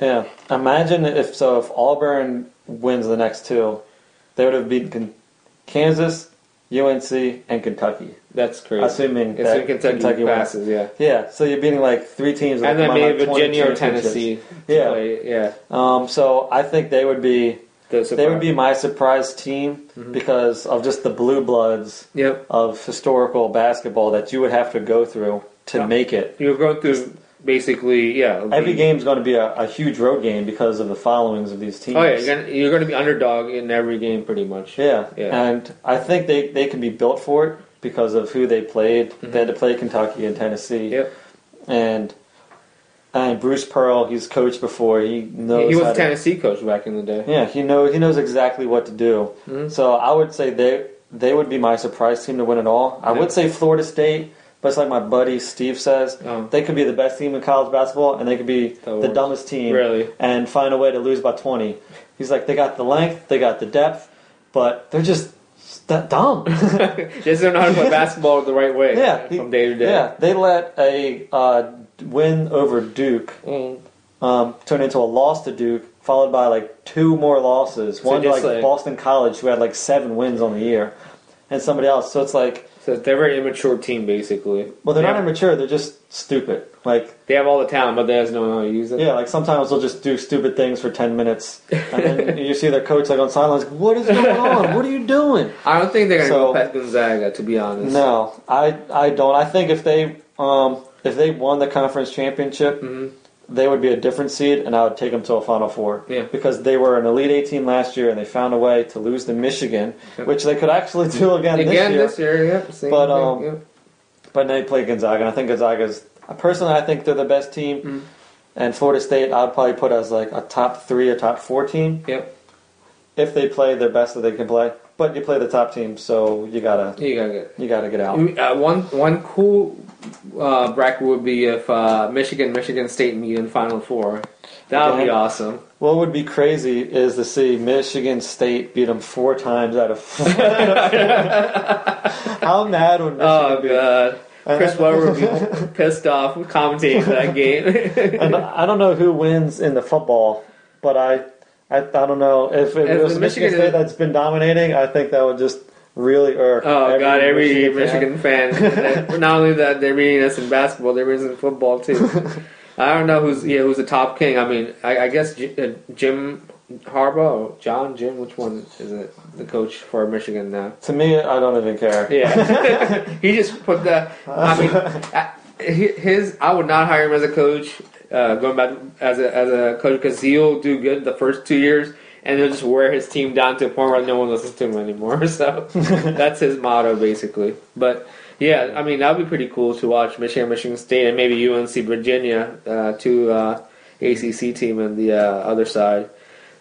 Yeah, imagine if so. If Auburn wins the next two, they would have beaten Kansas, UNC, and Kentucky. That's crazy. Assuming It's that in Kentucky, Kentucky wins. passes, yeah. Yeah, so you're beating like three teams, And then maybe Virginia or. Tennessee. Yeah. Play, yeah. Um, so I think they would be The they would be my surprise team Mhm. because of just the blue bloods Yep. of historical basketball that you would have to go through to Yeah. make it. You're going through basically, yeah. Every be- game's going to be a, a huge road game because of the followings of these teams. Oh, yeah. You're going you're gonna be underdog in every game, pretty much. yeah. Yeah. and I think they, they can be built for it because of who they played. They had to play Kentucky and Tennessee, Mm-hmm. Yep. and and Bruce Pearl, he's coached before. He knows. He was a to- Tennessee coach back in the day. Yeah, he knows he knows exactly what to do. Mhm. So I would say they they would be my surprise team to win it all. I Yeah. would say Florida State, but it's like my buddy Steve says, Oh. they could be the best team in college basketball, and they could be The dumbest team Really? and find a way to lose by twenty. He's like, they got the length, they got the depth, but they're just that dumb. Just don't know how to play basketball the right way yeah, he- from day to day. yeah. They let a uh, win over Duke Mm. um, turned into a loss to Duke, followed by like two more losses. So One to like, like- Boston College, who had like seven wins on the year, and somebody else. So it's like So they're a very immature team, basically. Well, they're They not have- immature. They're just stupid. Like They have all the talent, but they just don't know how to use it. yeah, like sometimes they'll just do stupid things for ten minutes, and then you see their coach like on sidelines. What is going on? What are you doing? I don't think they're gonna So- go past Gonzaga, to be honest. No, I I don't. I think if they um if they won the conference championship, Mhm. they would be a different seed, and I would take them to a Final Four. Yeah. Because they were an Elite Eight team last year, and they found a way to lose to Michigan, Yep. which they could actually do again, Again this year. Again this year, yep. Same But, thing, um. But they play Gonzaga, and I think Gonzaga's personally, I think they're the best team. Mhm. And Florida State, I'd probably put as like a top three a top four team Yep. if they play their best that they can play. But you play the top team, so you gotta You gotta get. you gotta get out. Uh, one one cool uh, bracket would be if uh, Michigan Michigan State meet in Final Four. That would be awesome. What would be crazy is to see Michigan State beat them four times out of four. How mad would Michigan Oh be? god, Chris Webber would be pissed off with commentating that game. And I don't know who wins in the football, but I, I, I don't know if it If was Michigan, Michigan State that's been dominating. I think that would just really irk. Oh god, every Michigan fan. Michigan fan. Not only that, they're beating us in basketball, they're beating us in football too. I don't know who's yeah who's the top king. I mean, I, I guess J- uh, Jim Harbaugh, John Jim, which one is it? The coach for Michigan now. To me, I don't even care. Yeah, he just put the. I mean, I- his. I would not hire him as a coach. Uh, going back as a as a coach because he'll do good the first two years, and he'll just wear his team down to a point where no one listens to him anymore. So that's his motto basically. But yeah, I mean that would be pretty cool to watch Michigan, Michigan State, and maybe UNC Virginia, uh, two uh, ACC team on the uh, other side.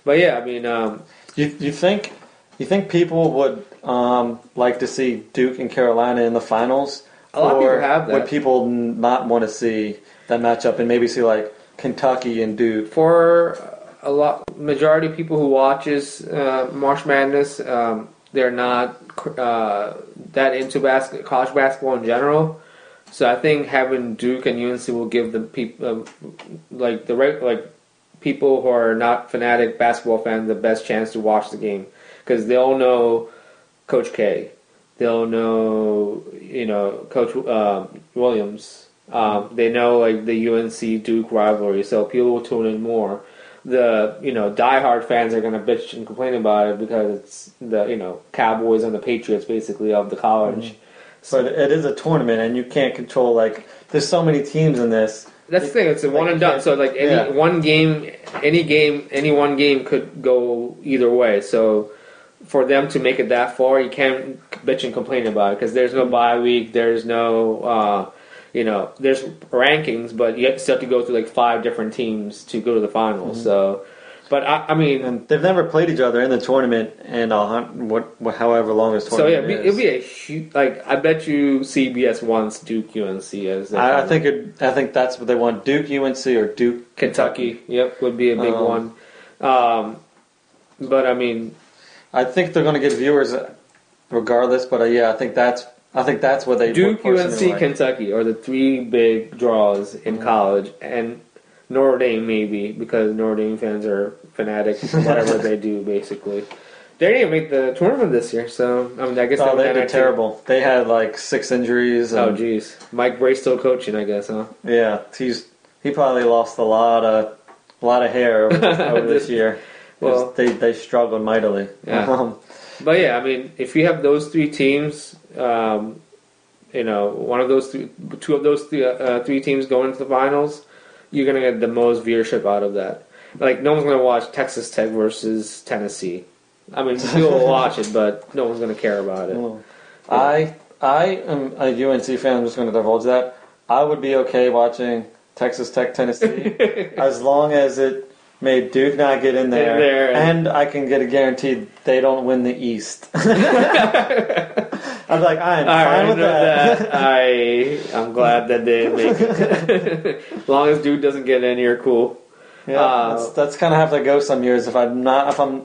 But yeah, I mean, um, You, you think you think people would um, like to see Duke and Carolina in the finals? A lot of people have that. Would people not want to see that matchup and maybe see like Kentucky and Duke? for a lot majority of people who watches uh, March Madness, um, they're not uh, that into basket, college basketball in general. So I think having Duke and UNC will give the people, uh, like the reg- like people who are not fanatic basketball fans, the best chance to watch the game because they'll know Coach K, they'll know you know Coach um, Williams. Um, they know like the UNC Duke rivalry, so people will tune in more. The you know diehard fans are gonna bitch and complain about it because it's the you know Cowboys and the Patriots basically of the college. But it is a tournament, and you can't control like. There's so many teams in this. That's the thing. It's a Like, one and done. So like any yeah. one game, any game, any one game could go either way. So for them to make it that far, you can't bitch and complain about it because there's no bye week. There's no, uh, you know, there's rankings, but you still have to go through like five different teams to go to the finals. So, but I, I mean, And they've never played each other in the tournament, and hun- what, what however long this tournament. so yeah, it'd be, is. it'd be a huge. Like I bet you CBS wants Duke UNC as I, I think it, I think that's what they want: Duke, UNC, or Duke, Kentucky. Yep, would be a big Um, one. Um, but I mean, I think they're going to get viewers regardless. But uh, yeah, I think that's I think that's what they Duke, UNC, like. Kentucky are the three big draws in Mhm. college, and Notre Dame maybe because Notre Dame fans are fanatic, whatever they do basically. They didn't even make the tournament this year, so I mean, I guess Oh, they they did terrible. They had like six injuries. Oh, jeez, Mike Brey still coaching, I guess, huh? yeah, he's he probably lost a lot of a lot of hair over, over this year. Well- they they struggled mightily. Yeah. Um, But yeah, I mean, if you have those three teams, um, you know, one of those three, two of those three, uh, three teams going to the finals, you're gonna get the most viewership out of that. Like, no one's gonna watch Texas Tech versus Tennessee. I mean, people will watch it, but no one's gonna care about it. Mm. I I am a UNC fan. I'm just going to divulge that. I would be okay watching Texas Tech Tennessee as long as it made Duke not get in there, In there, and I can get a guarantee they don't win the East. I'm like I am All fine right, with that. that. I I'm glad that they make it. as long as dude doesn't get in, you're cool. yeah, Uh, that's, that's kind of have to go some years if I'm not if I'm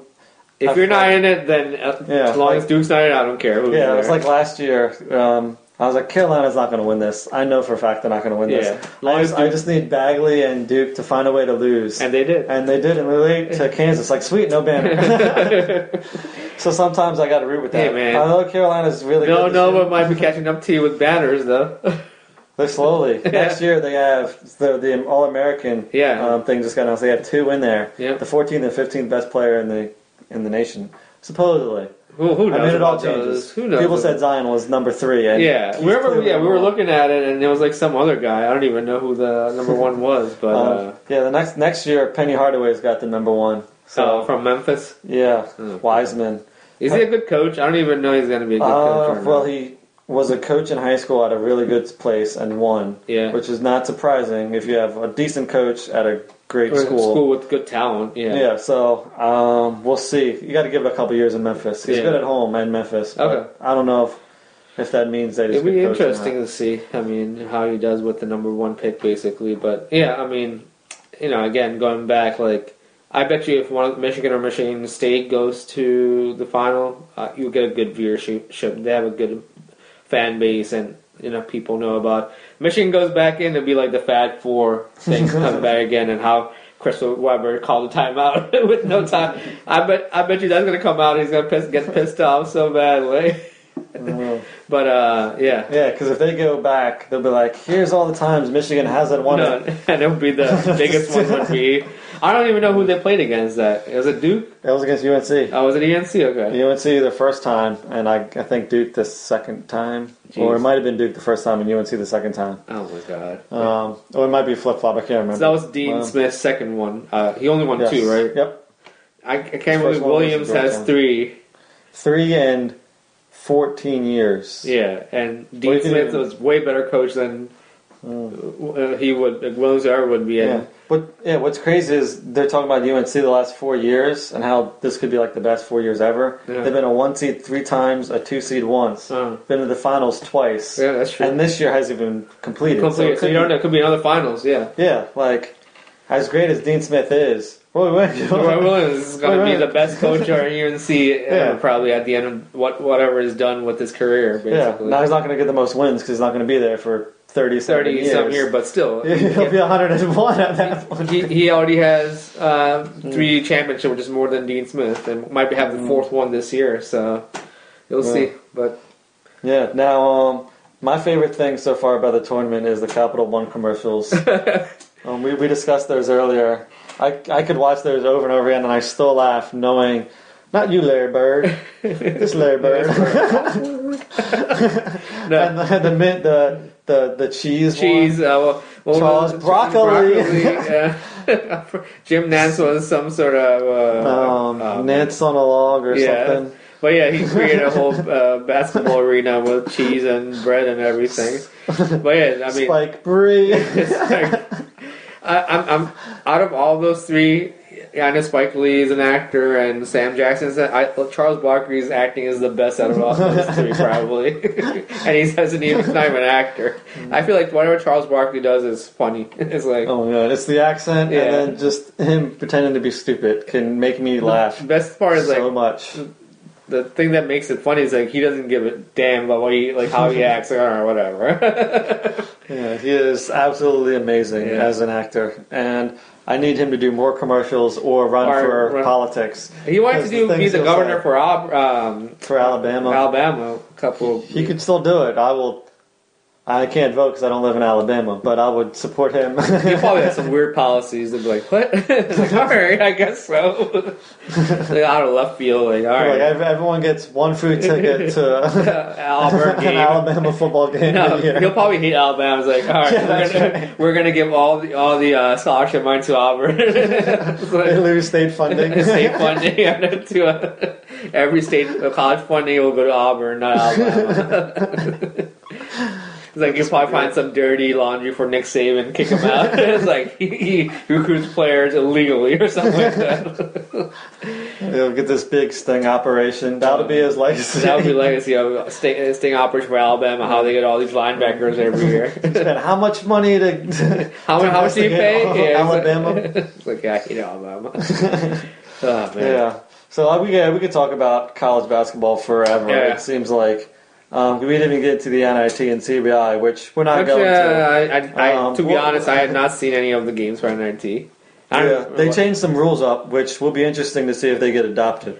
If I've- you're not in it, then uh, Yeah, as long like- as Duke's not in, I don't care. Yeah. It was like last year. Um, I was like, Carolina's not going to win this. I know for a fact they're not going to win Yeah. this. I just, I just need Bagley and Duke to find a way to lose. And they did. And they did, and we lead to Kansas. Like, sweet, no banner. so sometimes I got to root with that. Hey, man. I know Carolina's really no, good. no year. one might be catching up to you with banners though. They're slowly. Next year they have the, the All American Yeah. um, thing just got announced. They have two in there. Yep. The 14th and 15th best player in the in the nation, supposedly. Who, who I mean, it all changes. Who knows? People said Zion was number three. And Yeah, remember? clearly Yeah, we were looking at it, and it was like some other guy. I don't even know who the number one was, but Um, uh, yeah, the next next year Penny Hardaway's got the number one. So so from Memphis. yeah, Oh. Wiseman. Is he a good coach? I don't even know he's going to be a good coach. Uh, Or well, not. he was a coach in high school at a really good place and won, yeah, which is not surprising if you have a decent coach at a great Or a school. school with good talent. Yeah. Yeah, so um, we'll see. You got to give it a couple years in Memphis. He's Yeah. good at home and Memphis. Okay. I don't know if, if that means that he's It'd be good interesting to see. I mean, how he does with the number one pick, basically. But yeah, I mean, you know, again, going back, like I bet you if one of Michigan or Michigan State goes to the final, uh, you'll get a good viewership. They have a good fan base, and you know, people know about. Michigan goes back in, it'll be like the Fat Four thing comes back again, and how. Chris Webber called a timeout with no time. I bet. I bet you that's gonna come out. He's gonna piss, get pissed off so badly. Mm. But uh, yeah, Yeah, because if they go back, they'll be like, "Here's all the times Michigan hasn't won No, it." and it would be the biggest one would be. I don't even know who they played against. That was it Duke. That was against UNC. Oh, was it UNC? Okay. UNC the first time, and I, I think Duke the second time, or it might have been Duke the first time and UNC the second time. Oh my god. Um, or it might be flip flop. I can't remember. So that was Dean Um, Smith's second one. Uh, he only won yes. two, right? Yep, I, I can't believe Williams has three. three and fourteen years. Yeah, and Dean Smith was way better coach than uh, he would. Like Williams ever would be. Yeah. But yeah, what's crazy is they're talking about UNC the last four years and how this could be like the best four years ever. Yeah. They've been a one seed three times, a two seed once, uh, been to the finals twice, yeah, that's true. and this year hasn't even completed. Complete. it So, could you don't know. It could be another finals. Yeah. Yeah, like as great as Dean Smith is. Roy Williams. Roy Williams is going to be the best coach at UNC ever, Yeah. probably at the end of what whatever is done with his career. Yeah, Basically, now he's not going to get the most wins because he's not going to be there for 30 thirty years. some year, but still, He'll be 101 at that point. he, he already has uh, three championships, which is more than Dean Smith, and might be have the fourth one this year. So you'll Yeah. see. But Yeah, now um, my favorite thing so far about the tournament is the Capital One commercials. um, we, we discussed those earlier. I, I could watch those over and over again, and I still laugh knowing, not you, Larry Bird, this Larry Bird, no, and the, the mint, the the the cheese, cheese, uh, well, Charles Broccoli. yeah. Jim Nantz was some sort of uh, um, um, Nantz on a log or Yeah. something. But yeah, he created a whole uh, basketball arena with cheese and bread and everything. But yeah, I mean, Spike like, I, I'm, I'm out of all those three. I know Spike Lee is an actor, and Sam Jackson's. I, Charles Barkley's acting is the best out of all those three, probably. and he doesn't even he's not even an actor. I feel like whatever Charles Barkley does is funny. It's like Oh my god, it's the accent Yeah. and then just him pretending to be stupid can make me laugh the best part is like so much. the thing that makes it funny is like he doesn't give a damn about what he like how he acts or whatever. Yeah, he is absolutely amazing Yeah. as an actor, and I need him to do more commercials or run Or for run- politics he wanted to That's the do be the governor say. for um, for Alabama. Alabama. A couple. He could still do it. I will. I can't vote because I don't live in Alabama, but I would support him. He probably has some weird policies. They'd be like, "What?" Like, all right, I guess so. like, out of left field, like, all Like, everyone gets one free ticket to an. Alabama football game. No, he'll probably hate Alabama. It's like, all right, Yeah, we're, gonna, right. we're gonna give all the all the uh, scholarship money to Auburn. It's They lose state funding. state funding to uh, every state uh, college funding will go to Auburn, not Alabama. It's like you'll probably find some dirty laundry for Nick Saban, kick him out. it's like he, he recruits players illegally or something like that. He'll get this big sting operation. That'll be his legacy. that would be legacy of sting, sting operation for Alabama. How they get all these linebackers every year. Spend how much money to? how, much- how much do you pay? Yeah, Alabama. It's like I hate Alabama. oh man. Yeah. So uh, we yeah, we could talk about college basketball forever. Yeah. It seems like Um, we didn't even get to the NIT and CBI, which we're not Which, going uh, to. I, I, Um, to be well- honest, I had not seen any of the games for NIT. Yeah, they changed some rules up, which will be interesting to see if they get adopted.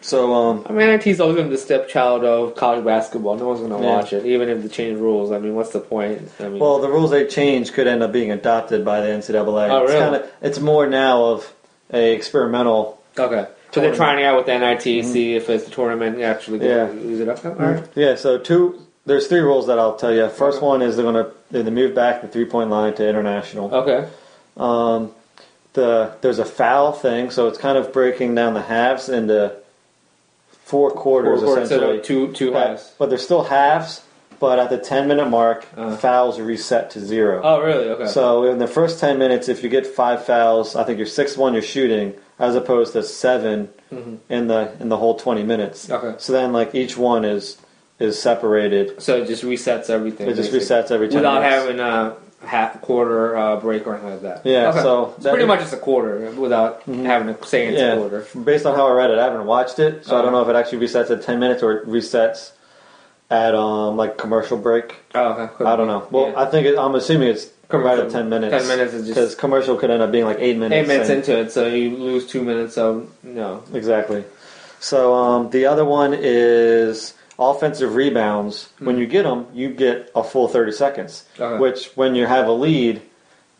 So, um, I mean, NIT's always going to be the stepchild of college basketball. No one's going to Yeah. watch it, even if they change rules. I mean, what's the point? I mean, well, the rules they changed could end up being adopted by the NCAA. Oh, It's really? kinda, it's more now of a experimental. okay. So they're trying it out with the NIT, see if it's the tournament actually Yeah. use it up. All right. Yeah. So two. There's three rules that I'll tell you. First Okay. one is they're gonna they move back the three point line to international. Okay. Um, the there's a foul thing, so it's kind of breaking down the halves into four quarters Four quarters, so essentially. two two But- halves. But they're still halves. But at the 10 minute mark, Uh. fouls reset to zero. Oh, really? Okay. So in the first 10 minutes, if you get five fouls, I think you're 6 1 you're shooting, as opposed to 7 Mhm. in the in the whole 20 minutes. Okay. So then, like, each one is is separated. So it just resets everything. It just basically. resets every 10 without minutes. having a half quarter uh, break or anything like that. Yeah, Okay. so that- pretty much it's a quarter without having to say it's yeah, a quarter. based on how I read it, I haven't watched it, so I don't Uh-huh. know if it actually resets at 10 minutes or it resets at um like commercial break. Oh, okay. Could I don't be. know. Well, Yeah. I think it, I'm assuming it's right Commercial. at 10 minutes. 10 minutes is just- because commercial could end up being like eight minutes. eight minutes into it, so you lose two minutes of no. Exactly. So um, the other one is offensive rebounds. When you get them, you get a full 30 seconds, Okay. which when you have a lead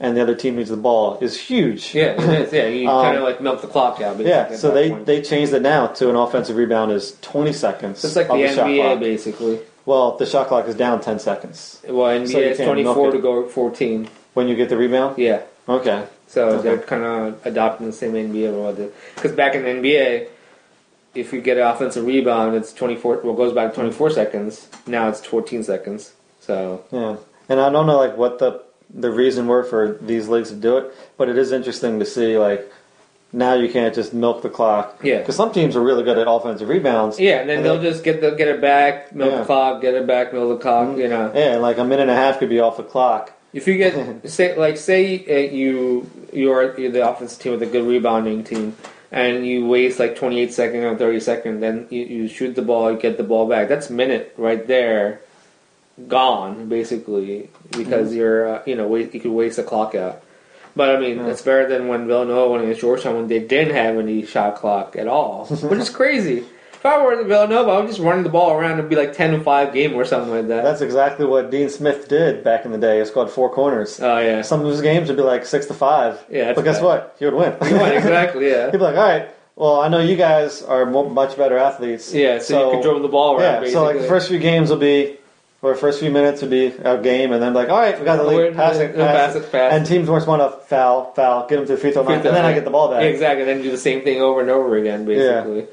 and the other team needs the ball is huge. Yeah, it is. Yeah, you Um, kind of like milk the clock out. Basically, Yeah, so they, point. they changed it now to an offensive rebound is 20 seconds. it's like of the, NBA basically. Well, the shot clock is down 10 seconds Well, NBA So you is twenty four it. to go fourteen. when you get the rebound. Yeah, Okay. so Okay. they're kind of adopting the same NBA model. Because back in the NBA, if you get an offensive rebound, it's twenty four. Well, it goes back to twenty four seconds. Now it's fourteen seconds. So Yeah, and I don't know like what the the reason were for these leagues to do it, but it is interesting to see like now you can't just milk the clock. Yeah. because some teams are really good at offensive rebounds. yeah, and then And they'll they- just get the get it back, milk Yeah. the clock, get it back, milk the clock. You know. Yeah, like a minute and a half could be off the clock. If you get say like say uh, you you're, you're the offensive team with a good rebounding team, and you waste like 28 seconds or 30 seconds, then you, you shoot the ball, you get the ball back. That's minute right there, gone basically because you're uh, you know wait, you could waste the clock out. But I mean, Yeah. it's better than when Villanova went against Georgetown when they didn't have any shot clock at all, which is crazy. If I were in Villanova, I would just run the ball around and be like 10 and 5 game or something like that. That's exactly what Dean Smith did back in the day. He scored four corners. oh yeah, Some of his games would be like six to five. Yeah, but guess bad. what? He would win. You won, exactly. Yeah. He'd be like, all right. Well, I know you guys are much better athletes. Yeah, so, you can dribble the ball around. Yeah, basically. so like the first few games will be, or the first few minutes would be a game, and then like, all right, we got the lead, pass it, pass, pass it, pass and teams weren't smart enough, foul, foul, get them to the free throw line, and then I get the ball back. Yeah, exactly. Then do the same thing over and over again, basically. Yeah.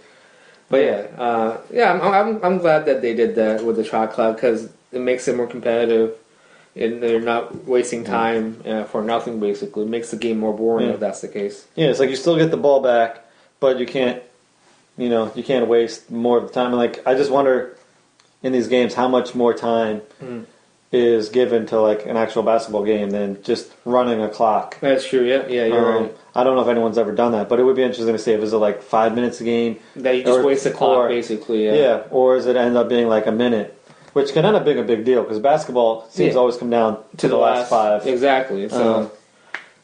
But yeah, uh, yeah, I'm, I'm I'm glad that they did that with the shot clock because it makes it more competitive, and they're not wasting time uh, for nothing. Basically, it makes the game more boring Yeah. if that's the case. Yeah, it's like you still get the ball back, but you can't, you know, you can't waste more of the time. And like, I just wonder in these games how much more time Mm. is given to like an actual basketball game than just running a clock. That's true. Yeah, yeah, you're Um, right. I don't know if anyone's ever done that, but it would be interesting to see if it's like five minutes a game. That you just waste the clock, or- basically. Yeah. Yeah. or is it end up being like a minute, which can end up being a big deal because basketball seems Yeah. to always come down to, the, last, five. Exactly. So, Um,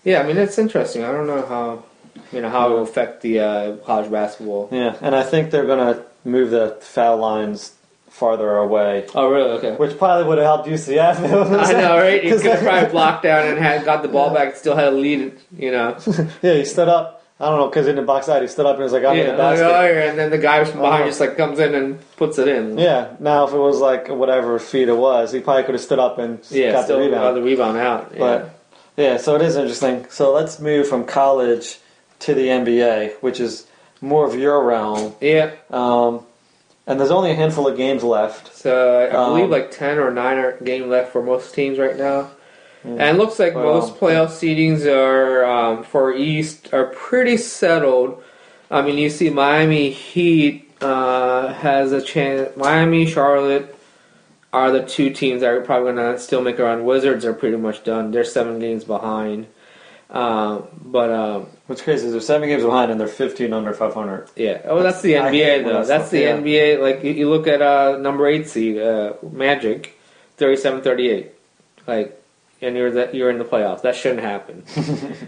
yeah, I mean it's interesting. I don't know how you know how it will affect the uh, college basketball. Yeah, and I think they're gonna move the foul lines farther away, Oh, really? Okay. which probably would have helped UCF. I know, right? You 'Cause could have probably blocked down and had got the ball back, and still had a lead. You know, yeah, he stood up. I don't know because in the box out he stood up and was like, "I'm in yeah, the basket." like, oh, yeah, and then the guy from behind Uh-huh. just like comes in and puts it in. Yeah. Now, if it was like whatever feet it was, he probably could have stood up and yeah, got the got rebound. the rebound out. Yeah. But yeah, so it is interesting. So let's move from college to the NBA, which is more of your realm. yeah, Um, and there's only a handful of games left. so I Um, believe like ten or nine are game left for most teams right now. And it looks like Well- most playoff seedings are um, for East are pretty settled. I mean, you see Miami Heat uh, has a chance. Miami, Charlotte are the two teams that are probably going to still make a run. Wizards are pretty much done. They're seven games behind. Uh, but um, What's crazy is they're seven games behind and they're 15 under 500. yeah, oh, that's the NBA though. that That's the yeah. NBA. Like you, you look at uh, number eight seed uh, Magic, 37-38. Like, and you're that you're in the playoffs. That shouldn't happen.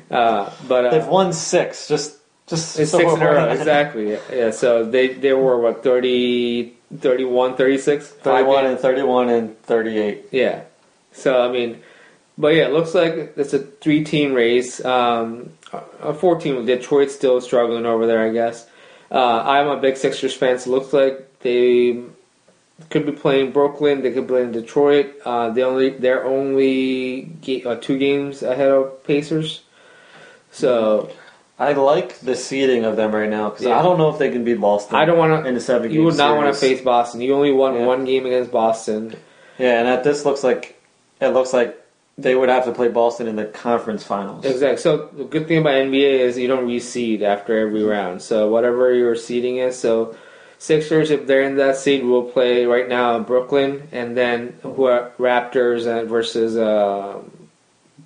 uh, but uh, They've won six. Just, just It's so six in a row, exactly. Yeah, yeah, so they they were what 30, 31, 36? 31 and 31 and 38. Yeah. So I mean, but yeah, it looks like it's a three-team race. Um, a four-team. Detroit's still struggling over there, I guess. Uh, I'm a big Sixers fan. So it looks like they could be playing Brooklyn. They could be playing Detroit. Uh, they only they're only ga- uh, two games ahead of Pacers. So I like the seeding of them right now because Yeah. I don't know if they can beat Boston. I don't want in to. the seven. You would not want to face Boston. You only won Yeah. one game against Boston. Yeah, and that this looks like it looks like they would have to play Boston in the conference finals. Exactly. So the good thing about NBA is you don't reseed after every round. So whatever your seeding is, so Sixers if they're in that seed will play right now in Brooklyn, and then who are Raptors and versus uh,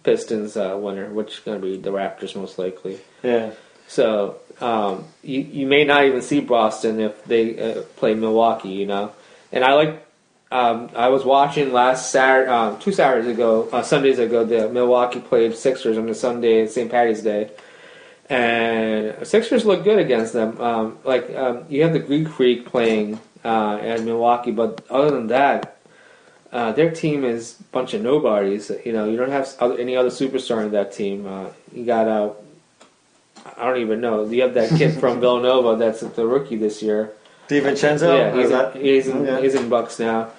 Pistons uh, winner, which is going to be the Raptors most likely. Yeah, So um, you you may not even see Boston if they uh, play Milwaukee, you know. And I like um, I was watching last Saturday, um, two Saturdays ago, uh, Sundays ago, the Milwaukee played Sixers on the Sunday, St. Patty's Day, and Sixers look good against them. Um, like um, you have the Greek Freak playing uh, at Milwaukee, but other than that. Uh, their team is a bunch of nobodies. You know, you don't have other, any other superstar in that team. Uh, you got uh, I don't even know. You have that kid from Villanova that's the rookie this year. DiVincenzo. yeah, he's is in, he's, in, Okay. he's in Bucks now.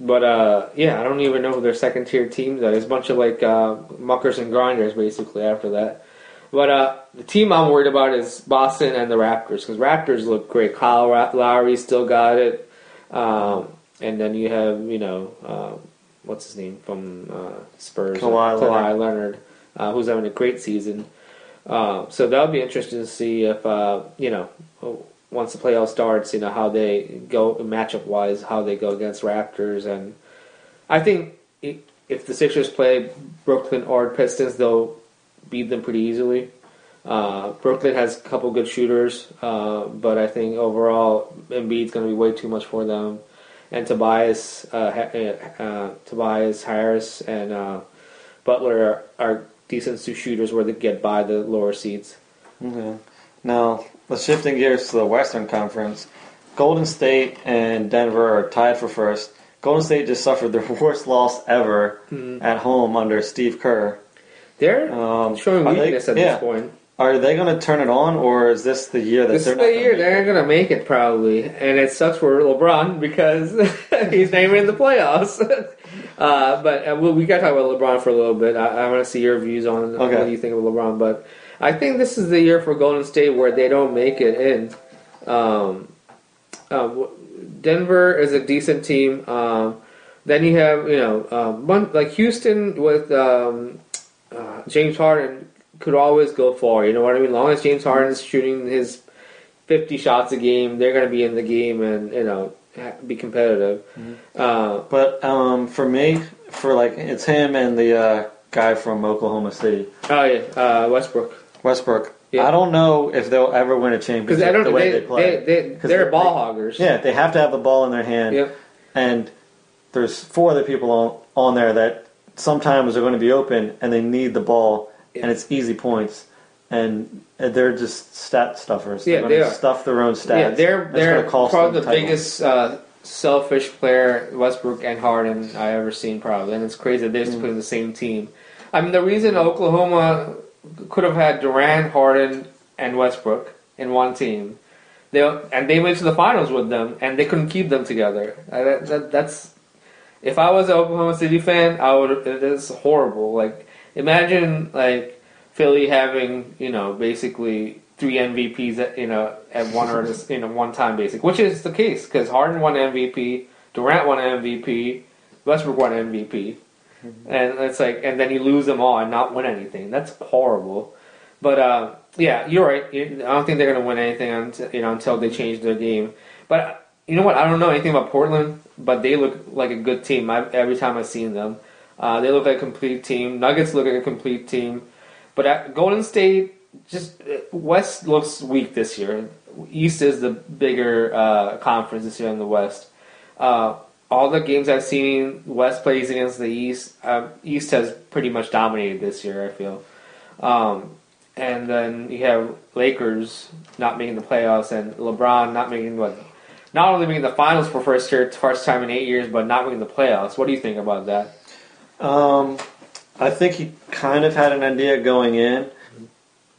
But uh, yeah, I don't even know who their second tier teams are. There's a bunch of like uh, muckers and grinders basically after that. But uh, the team I'm worried about is Boston and the Raptors because Raptors look great. Kyle Lowry still got it, um, and then you have you know um, what's his name from uh, Spurs, Kawhi Leonard. Leonard, uh, who's having a great season. Uh, so that'll be interesting to see if uh, you know once the playoff starts, you know how they go matchup wise, how they go against Raptors, and I think if the Sixers play Brooklyn or Pistons, they'll beat them pretty easily. Uh, Brooklyn has a couple good shooters, uh, but I think overall Embiid's going to be way too much for them. And Tobias, uh, Ha- uh, Tobias Harris, and uh, Butler are, are decent two shooters where they get by the lower seeds. Okay. Now, let's shifting gears to the Western Conference. Golden State and Denver are tied for first. Golden State just suffered their worst loss ever Mm-hmm. at home under Steve Kerr. They're Um, showing are they- weakness at yeah. this point. Are they going to turn it on, or is this the year that This they're is the year they're going to make it probably, and it sucks for LeBron because he's not even in the playoffs. uh, but uh, we, we got to talk about LeBron for a little bit. I, I want to see your views on Okay. what you think of LeBron. But I think this is the year for Golden State where they don't make it in. Um, uh, Denver is a decent team. Um, then you have you know um, one, like Houston with um, uh, James Harden could always go far. You know what I mean? As long as James Harden's shooting his 50 shots a game, they're going to be in the game and you know be competitive. Uh, But um, for me, for like it's him and the uh, guy from Oklahoma City, oh yeah, uh, Westbrook. Westbrook. Yeah. I don't know if they'll ever win a championship I don't the way they, they, play. they, they, they're they- ball hoggers. yeah, they have to have the ball in their hand. Yep. and there's four other people on, on there that sometimes are going to be open and they need the ball and it's easy points and they're just stat stuffers. Yeah, they're they going are. to stuff their own stats. Yeah, they're they're cost probably them the biggest uh, selfish player Westbrook and Harden I ever seen probably, and it's crazy that they're Mm. just playing the same team. I mean, the reason Oklahoma could have had Durant, Harden, and Westbrook in one team, they and they went to the finals with them, and they couldn't keep them together. Uh, that, that, that's if I was an Oklahoma City fan, I would. It is horrible. Like imagine like Philly having you know basically three MVPs at you know at one or you know one time basic, which is the case because Harden won MVP, Durant won MVP, Westbrook won MVP, and it's like and then you lose them all and not win anything. That's horrible. But uh, yeah, you're right. I don't think they're to win anything until, you know until they change their game. But you know what? I don't know anything about Portland, but they look like a good team. I, every time I've seen them, uh, they look like a complete team. Nuggets look like a complete team. But at Golden State, just uh, West looks weak this year. East is the bigger uh, conference this year in the West. Uh, all the games I've seen, West plays against the East. Um, East has pretty much dominated this year. I feel. Um, and then you have Lakers not making the playoffs, and LeBron not making what, not only making the finals for first year, first time in eight years, but not making the playoffs. What do you think about that? Um, I think he kind of had an idea going in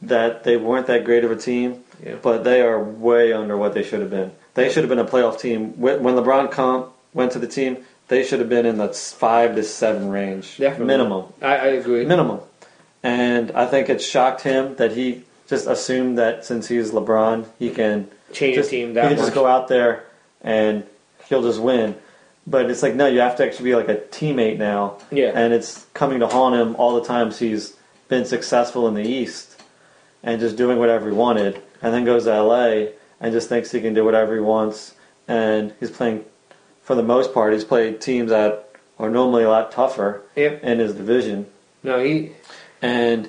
that they weren't that great of a team, Yeah. but they are way under what they should have been. They should have been a playoff team. When when LeBron come, went to the team, they should have been in the five to seven range, Definitely. minimum, I, I agree. minimum. And I think it shocked him that he just assumed that since he's LeBron, he can Change just, the team he can much. just go out there and he'll just win. But it's like no, you have to actually be like a teammate now. Yeah. And it's coming to haunt him all the times he's been successful in the East and just doing whatever he wanted, and then goes to LA and just thinks he can do whatever he wants. And he's playing, for the most part, he's played teams that are normally a lot tougher Yep. in his division No, he. and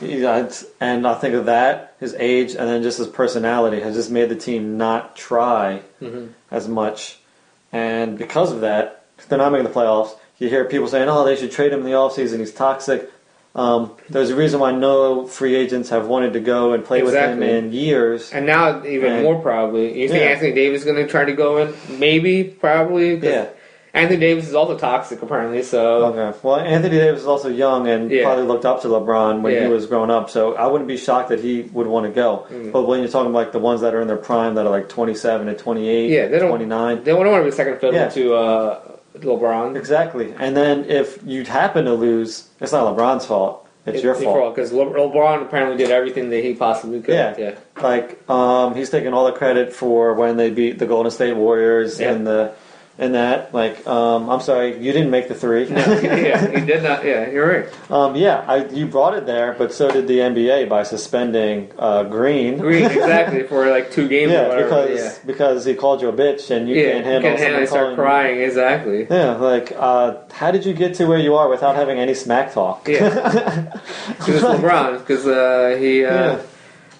he, and I think of that, his age, and then just his personality has just made the team not try mhm. as much, and because of that, they're not making the playoffs. You hear people saying, "Oh, they should trade him in the offseason. He's toxic." Um, there's a reason why no free agents have wanted to go and play with him in years. And now even And- more probably. You think Yeah. Anthony Davis is going to try to go in? Maybe, probably. Yeah. Anthony Davis is also toxic apparently. So Okay. Well, Anthony Davis is also young and Yeah. probably looked up to LeBron when Yeah. he was growing up. So I wouldn't be shocked that he would want to go. Mm. But when you're talking like the ones that are in their prime, that are like 27 and 28, Yeah, they don't- 29, they don't want to be second fiddle Yeah. to uh, LeBron. exactly. And then if you happen to lose, it's not LeBron's fault. It's your fault. because Le- LeBron apparently did everything that he possibly could. Yeah. yeah. Like um, he's taking all the credit for when they beat the Golden State Warriors Yeah. and the and that. Like um, I'm sorry, you didn't make the three. No, yeah, he did not. Yeah, you're right. um, yeah, I, you brought it there, but so did the NBA by suspending uh, Green. Green exactly for like two games. or Yeah, whatever. because yeah. because he called you a bitch and you yeah, can't handle you can't handle. Start crying. Exactly. Yeah, like uh, how did you get to where you are without having any smack talk? Yeah, because LeBron. Because uh, he, uh, Yeah.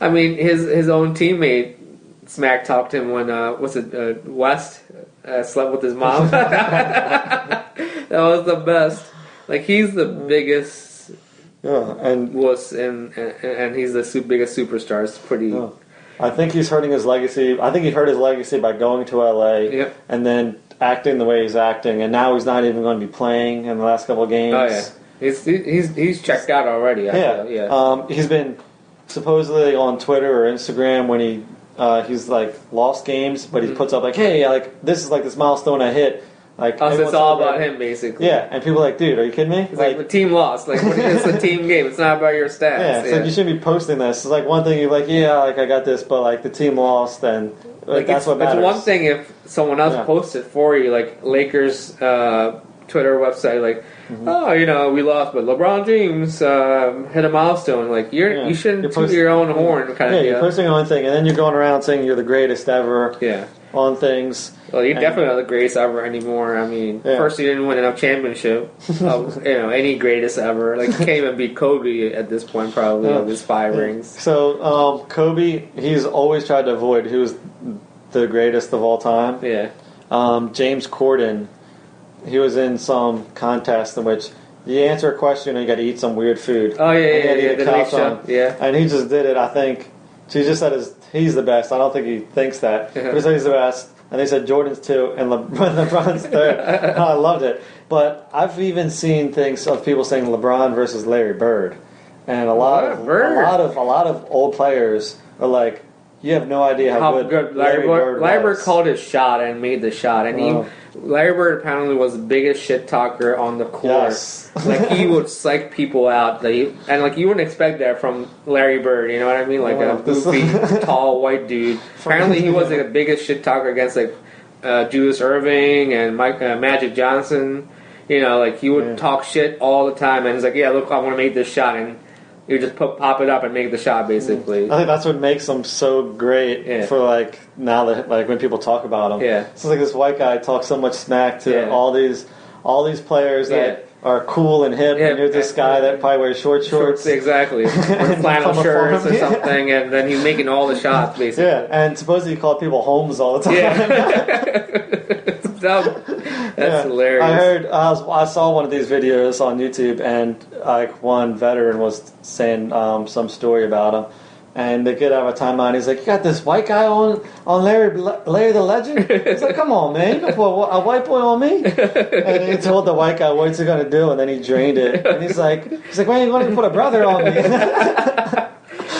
I mean, his his own teammate smack talked him when uh, what's it uh, West uh, slept with his mom. that was the best. Like he's the biggest Yeah, and wuss, and and, and he's the su- biggest superstar. It's pretty. yeah. I think he's hurting his legacy. I think he hurt his legacy by going to LA Yep. and then acting the way he's acting, and now he's not even going to be playing in the last couple of games. Oh yeah, he's he's he's checked out already. I yeah. feel. yeah. Um, he's been supposedly on Twitter or Instagram when he uh, he's like lost games, but he Mhm. puts up like, "Hey, like this is like this milestone I hit." Like Also, it's all about him basically. Yeah, and people are like, "Dude, are you kidding me?" It's like, the team lost. Like what, it's a team game. It's not about your stats. Yeah, it's like you shouldn't be posting this. It's like one thing you're like, yeah, like I got this, but like the team lost, and like, Like that's it's, what matters. it's one thing if someone else Yeah. posts it for you, like Lakers uh, Twitter website, like, Mm-hmm. oh, you know, we lost, but LeBron James um, hit a milestone. Like you're Yeah. you shouldn't You're toot post- your own horn, kind Yeah, of you're deal. posting one thing, and then you're going around saying you're the greatest ever Yeah. on things. Well, you're And- definitely not the greatest ever anymore. I mean, Yeah. first you didn't win enough championship. of, you know, any greatest ever. Like you can't even beat Kobe at this point, probably Yeah. of his five rings. So um, Kobe, he's always tried to avoid who's the greatest of all time. Yeah. Um, James Corden, he was in some contest in which you answer a question and you got to eat some weird food. Oh yeah, And he yeah, yeah. The a late cow show. tongue. Yeah. And he just did it, I think. She just said his, he's the best. I don't think he thinks that. Yeah. But he said he's the best. And they said Jordan's two and Le- LeBron's third. I loved it. But I've even seen things of people saying LeBron versus Larry Bird. And a lot What? of Bird? a lot of a lot of old players are like, you have no idea how, How good, good Larry, Bird, Bird Larry Bird was. called his shot and made the shot, and Wow. he Larry Bird apparently was the biggest shit talker on the court. Yes. like he would psych people out, like, and like you wouldn't expect that from Larry Bird. You know what I mean? Like Wow. a goofy, tall white dude. Apparently, he was like the biggest shit talker against like uh, Julius Erving and Mike uh, Magic Johnson. You know, like he would Yeah. talk shit all the time, and he's like, "Yeah, look, I want to make this shot," and would just put, pop it up and make the shot, basically. I think that's what makes them so great Yeah. for like now that like when people talk about them. Yeah. It's like this white guy talks so much smack to Yeah. all these all these players that. Are cool and hip, Yeah, and you're this guy that probably wears short shorts. exactly, or flannel shirts or yeah. something, and then he's making all the shots basically. Yeah, and supposedly you call people homes all the time. Yeah. That- that's Yeah. hilarious. I heard I, was, I saw one of these videos on YouTube, and like one veteran was saying um, some story about him, and the kid out of a timeline. He's like, "You got this white guy on on Larry Larry the Legend." He's like, "Come on, man, you can put a white boy on me." And he told the white guy what's he gonna do, and then he drained it. And he's like, "He's like, why are you to put a brother on me?"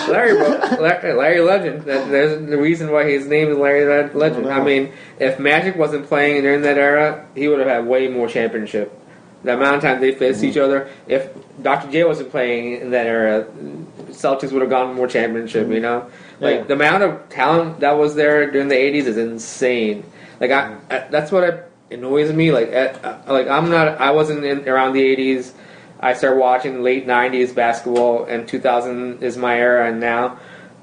Larry, Larry, Larry Legend. That, there's the reason why his name is Larry Le- Legend. Oh, I. I mean, if Magic wasn't playing during that era, he would have had way more championship. The amount of time they faced each Mm-hmm. other. If Dr. J wasn't playing in that era, Celtics would have gotten more championship. You know, like Yeah. the amount of talent that was there during the '80s is insane. Like I, I that's what I, annoys me. Like, uh, like I'm not. I wasn't in, around the '80s. I started watching late '90s basketball, and 2000 is my era. And now,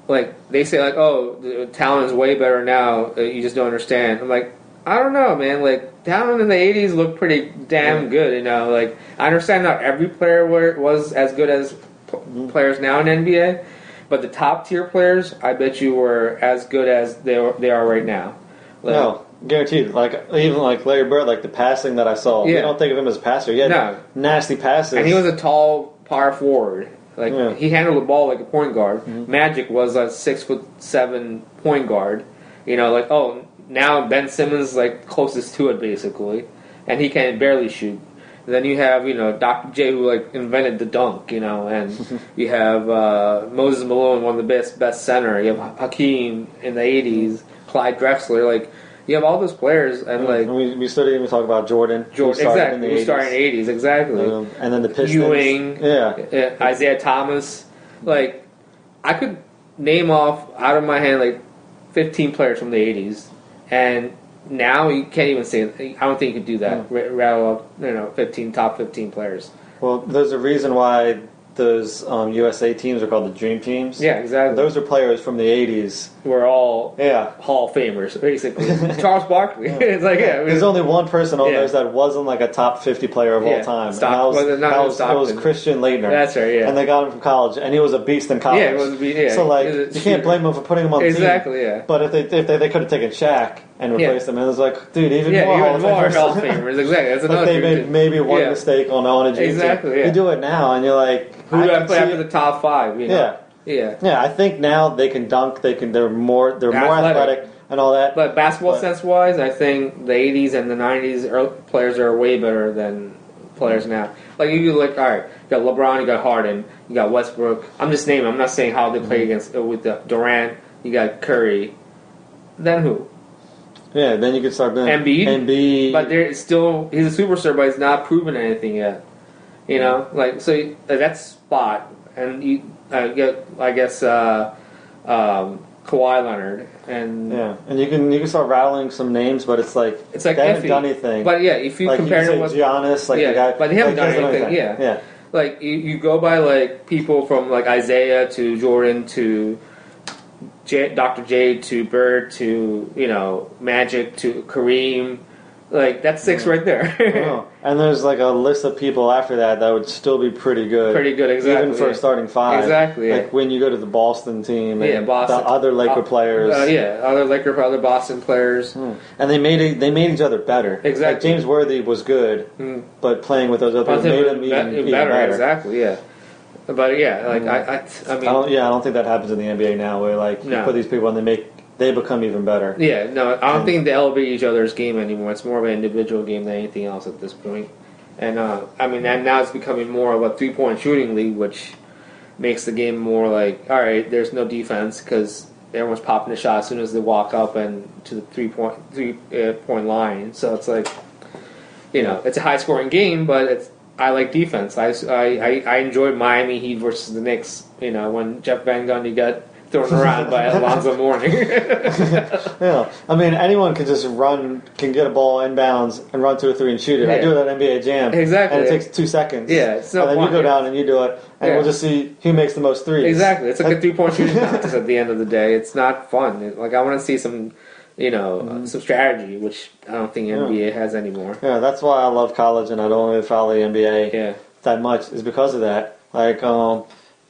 like they say, like, oh, the talent is way better now. uh, You just don't understand. I'm like, I don't know, man. Like talent in the '80s looked pretty damn good. You know, like I understand not every player were, was as good as p- players now in NBA, but the top tier players, I bet you were as good as they are, they are right now. Like, no, guaranteed. Like even like Larry Bird, like the passing that I saw, you Yeah. don't think of him as a passer. He had No. nasty passes, And he was a tall power forward. Like Yeah. he handled the ball like a point guard. Mhm. Magic was a six foot seven point guard. You know, like oh now Ben Simmons is like closest to it basically, and he can barely shoot. then you have you know Dr. J who like invented the dunk. You know, and you have uh, Moses Malone, one of the best best center. You have Hakeem in the '80s, Clyde Drexler. Like you have all those players, and like And we, we still didn't even talk about Jordan. Jordan, exactly, in the who 80s. started in the '80s, exactly. Um, and then the Pistons. Ewing. Yeah. uh, Isiah Thomas. Like, I could name off out of my hand like 15 players from the 80s, and now you can't even say. I don't think you could do that. Hmm. Rattle up, you know, 15 top 15 players. Well, there's a reason why those um, USA teams are called the Dream Teams. Yeah, exactly. Those are players from the 80s. We're all Yeah. Hall of Famers, basically. Charles Barkley. it's like yeah, There's only one person on Yeah. those that wasn't like a top 50 player of Yeah. all time. Stock- and that was, that was, that was Christian Laettner. that's right. Yeah, And they got him from college, and he was a beast in college. yeah, it was. Yeah, so like, he was a you can't blame him for putting him on the team. Exactly. Yeah. But if they if they, they could have taken Shaq and Yeah. them. and it's like, dude, even Yeah, more even of more Hall of Famers. Exactly. That's But another. they made maybe one Yeah. mistake on on a. Exactly, yeah. You do it now, and you're like, Who I do I can put after it. the top five? You know? Yeah, Yeah. yeah. I think now they can dunk. They can. They're more. They're They're more athletic. athletic. and all that. But basketball But- sense wise, I think the 80s and the 90s players are way better than players now. Like you look, all right, you got LeBron, you got Harden, you got Westbrook. I'm just naming. I'm not saying how they Mm-hmm. play against uh, with the Durant. You got Curry. Then who? Yeah, then you can start doing Embiid? Embiid. But they're still he's a superstar, but he's not proven anything yet. You know, like so that's spot, and you uh, get I guess uh, um, Kawhi Leonard, and yeah, and you can you can start rattling some names, but it's like it's like they haven't iffy. done anything. But yeah, if you like compare you can with Giannis, like Yeah, the guy, but they haven't like, done doesn't anything, yeah. yeah. like you, you go by like people from like Isiah to Jordan to J, Dr. J to Bird to you know Magic to Kareem, like that's six right there. Oh, And there's like a list of people after that that would still be pretty good. Pretty good, exactly. Even for yeah. a starting five. Exactly, yeah. Like when you go to the Boston team and Yeah, Boston. the other Laker Uh, players. Uh, yeah, other Laker, other Boston players. Hmm. And they made it, they made each other better. Exactly. Like James Worthy was good, Mm. but playing with those other made him even, be- even better, better. exactly. Yeah, but yeah, like Mm. I, I, I I mean, don't, yeah, I don't think that happens in the NBA now, where like you No. put these people and they make they become even better. Yeah, no, I don't think they elevate each other's game anymore. It's more of an individual game than anything else at this point. And uh, I mean, and now it's becoming more of a three point shooting league, which makes the game more like, all right, there's no defense because everyone's popping a shot as soon as they walk up and to the three point three uh, point line. So it's like, you know, it's a high scoring game, but it's I like defense. I, I, I, I enjoyed Miami Heat versus the Knicks. You know, when Jeff Van Gundy got thrown around by Alonzo Mourning. Yeah, I mean anyone can just run, can get a ball inbounds and run two or three and shoot it. I do it at NBA Jam, Exactly. and it takes two seconds. Yeah, it's no and then you go down and you do it, and Yeah. we'll just see who makes the most threes. Exactly. It's like a three point shooting contest at the end of the day. It's not fun. It- like I want to see some, you know, uh, some strategy, which I don't think Mm-hmm. Yeah. NBA has anymore. Yeah, that's why I love college and I don't really follow the NBA Yeah, that much is because of that. Like um,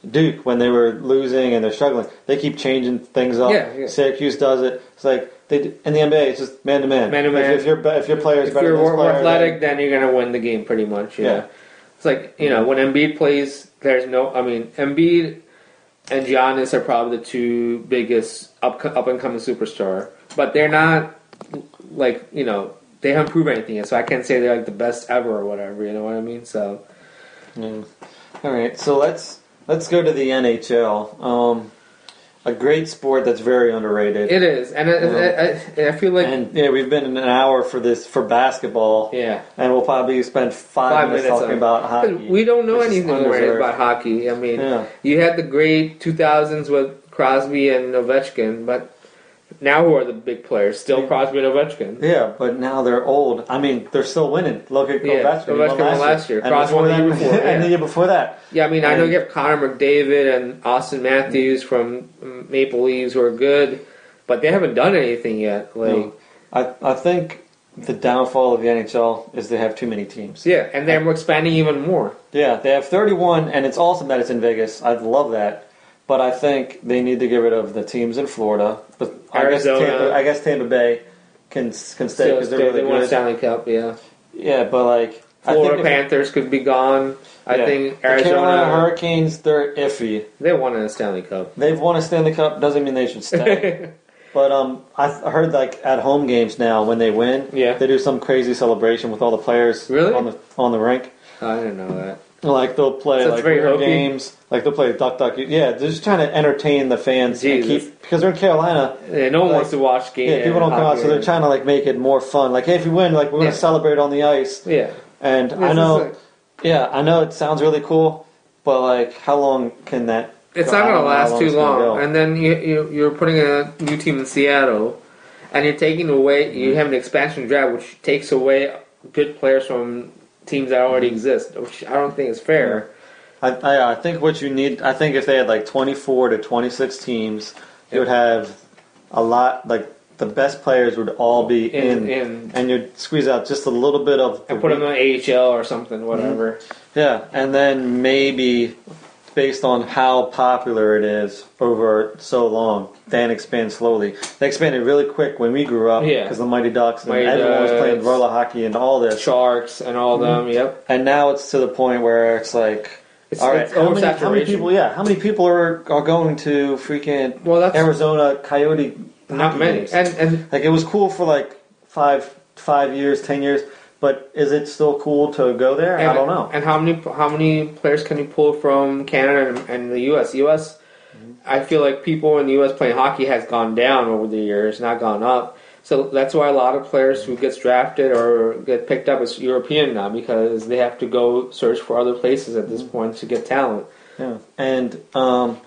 Duke, when they were losing and they're struggling, they keep changing things up. Yeah, yeah. Syracuse does it. It's like they d- in the NBA, it's just man to man. Man to If- man. If your if your player's if better you're than more player, athletic, then- then you're gonna win the game pretty much. Yeah. Yeah. It's like you know when Embiid plays, there's no. I mean, Embiid and Giannis are probably the two biggest up up and coming superstar, but they're not like you know they haven't proved anything yet. So I can't say they're like the best ever or whatever. You know what I mean? So Yeah. All right, so let's let's go to the NHL. Um, a great sport that's very underrated. it is, and I, I, I feel like and yeah, we've been in an hour for this for basketball, yeah. and we'll probably spend five, Five minutes, minutes talking it. about hockey. We don't know anything about hockey. I mean, Yeah. you had the great 2000s with Crosby and Ovechkin, but now who are the big players? Still Crosby and Ovechkin. Yeah, but now they're old. I mean, they're still winning. Look at Yeah, Ovechkin. he Ovechkin won last year. And Crosby won the year before, and the year before that. Yeah, I mean, I know you have Connor McDavid and Auston Matthews from Maple Leafs who are good, but they haven't done anything yet. Like, No. I I think the downfall of the NHL is they have too many teams. yeah, and they're expanding even more. Yeah, they have 31, and it's awesome that it's in Vegas. I'd love that. But I think they need to get rid of the teams in Florida. But I guess, Arizona. Tampa, I guess Tampa Bay can can stay Still, because they're they really won a good. Stanley Cup. Yeah, Yeah, but like I Florida think if- Panthers could be gone. I yeah. think the Carolina Arizona Hurricanes they're iffy. they won a Stanley Cup. They've won a Stanley Cup doesn't mean they should stay. but um, I I heard like at home games now when they win, Yeah. they do some crazy celebration with all the players Really? on the on the rink. I didn't know that. Like they'll play So it's like very weird hokey? games. Like they'll play duck duck. Yeah, they're just trying to entertain the fans and Jesus. keep because they're in Carolina. Yeah, no one Like, wants to watch games. Yeah, people don't come out, so they're trying to like make it more fun. Like, hey, if you win, like we're gonna celebrate on the ice. Yeah, And This I is know, like- yeah, I know it sounds really cool, but like, how long can that? it's go? not I gonna don't know how last too it's gonna long. go. And then you, you you're putting a new team in Seattle, and you're taking away. Mm-hmm. You have an expansion draft, which takes away good players from teams that already Mm-hmm. exist, which I don't think is fair. I, I, I think what you need, I think if they had like 24 to 26 teams, you would have a lot, like the best players would all be in, In, in and you'd squeeze out just a little bit of. the and put them weak- in AHL or something, whatever. Yeah, and then maybe based on how popular it is over so long, then expand slowly. They expanded really quick when we grew up Yeah. because the Mighty Ducks and Mighty everyone was playing roller hockey and all this. Sharks and all mm-hmm. them. Yep. And now it's to the point where it's like, It's, all right, it's how many, how many people? Yeah, how many people are are going to freaking Well, that's Arizona Coyote? not many. games? And and like it was cool for like five five years, ten years. But is it still cool to go there? I don't know. And how many how many players can you pull from Canada and, and the U.S. U.S. I feel like people in the U.S. playing hockey has gone down over the years, not gone up. So that's why a lot of players who gets drafted or get picked up is European now because they have to go search for other places at this point to get talent. Yeah, and um,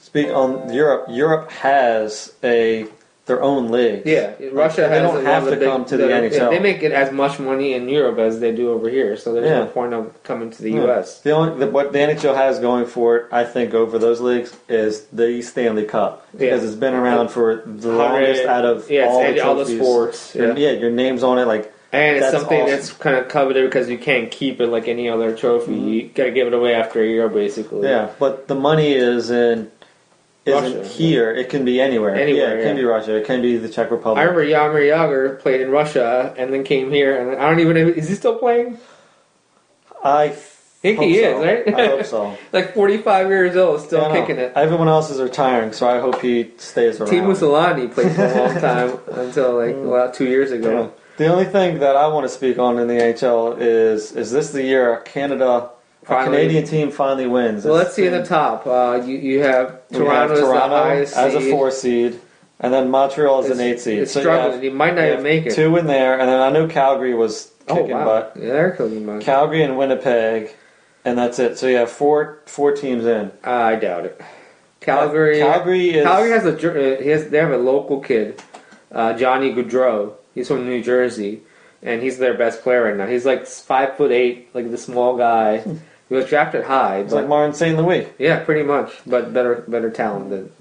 speak on Europe. Europe has a their own league. Yeah, Russia they has don't have to big- come to the NHL. They make it as much money in Europe as they do over here, so there's Yeah. no point of coming to the Yeah. U.S. The only the, what the NHL has going for it, I think, over those leagues is the Stanley Cup because Yeah. it's been around for the longest out of all, the all the sports. Your- Yeah. your name's on it. Like And it's something awesome. that's kind of coveted because you can't keep it like any other trophy. Mm-hmm. You got to give it away after a year, basically. yeah, but the money is in isn't Russia, here. It can be anywhere. Anywhere, yeah, it can yeah. be Russia. It can be the Czech Republic. I remember Jaromir Jagr played in Russia and then came here, and I don't even know is he still playing? I think hope he so. is, right? I hope so. Like 45 years old, still Yeah, I know. kicking it. Everyone else is retiring, so I hope he stays around. Teemu Selanne played for a long time until like mm. about two years Yeah. ago. The only thing that I want to speak on in the NHL is is this the year Canada, a Finally. Canadian team finally wins? Well, let's see in the top. Uh, you you have we have Toronto as as a four seed, and then Montreal as an eight seed. It's so you have- You might not even make it. Two in there, and then I know Calgary was oh wow! butt. Yeah, they're kicking butt. Calgary and Winnipeg, and that's it. So you have four four teams in. I doubt it. Calgary. Calgary is Calgary has a uh, he has they have a local kid, uh, Johnny Gaudreau. He's from New Jersey, and he's their best player right now. He's like five foot eight, like the small guy. He was drafted high, it's like Martin St. Louis. yeah, pretty much, but better better talent than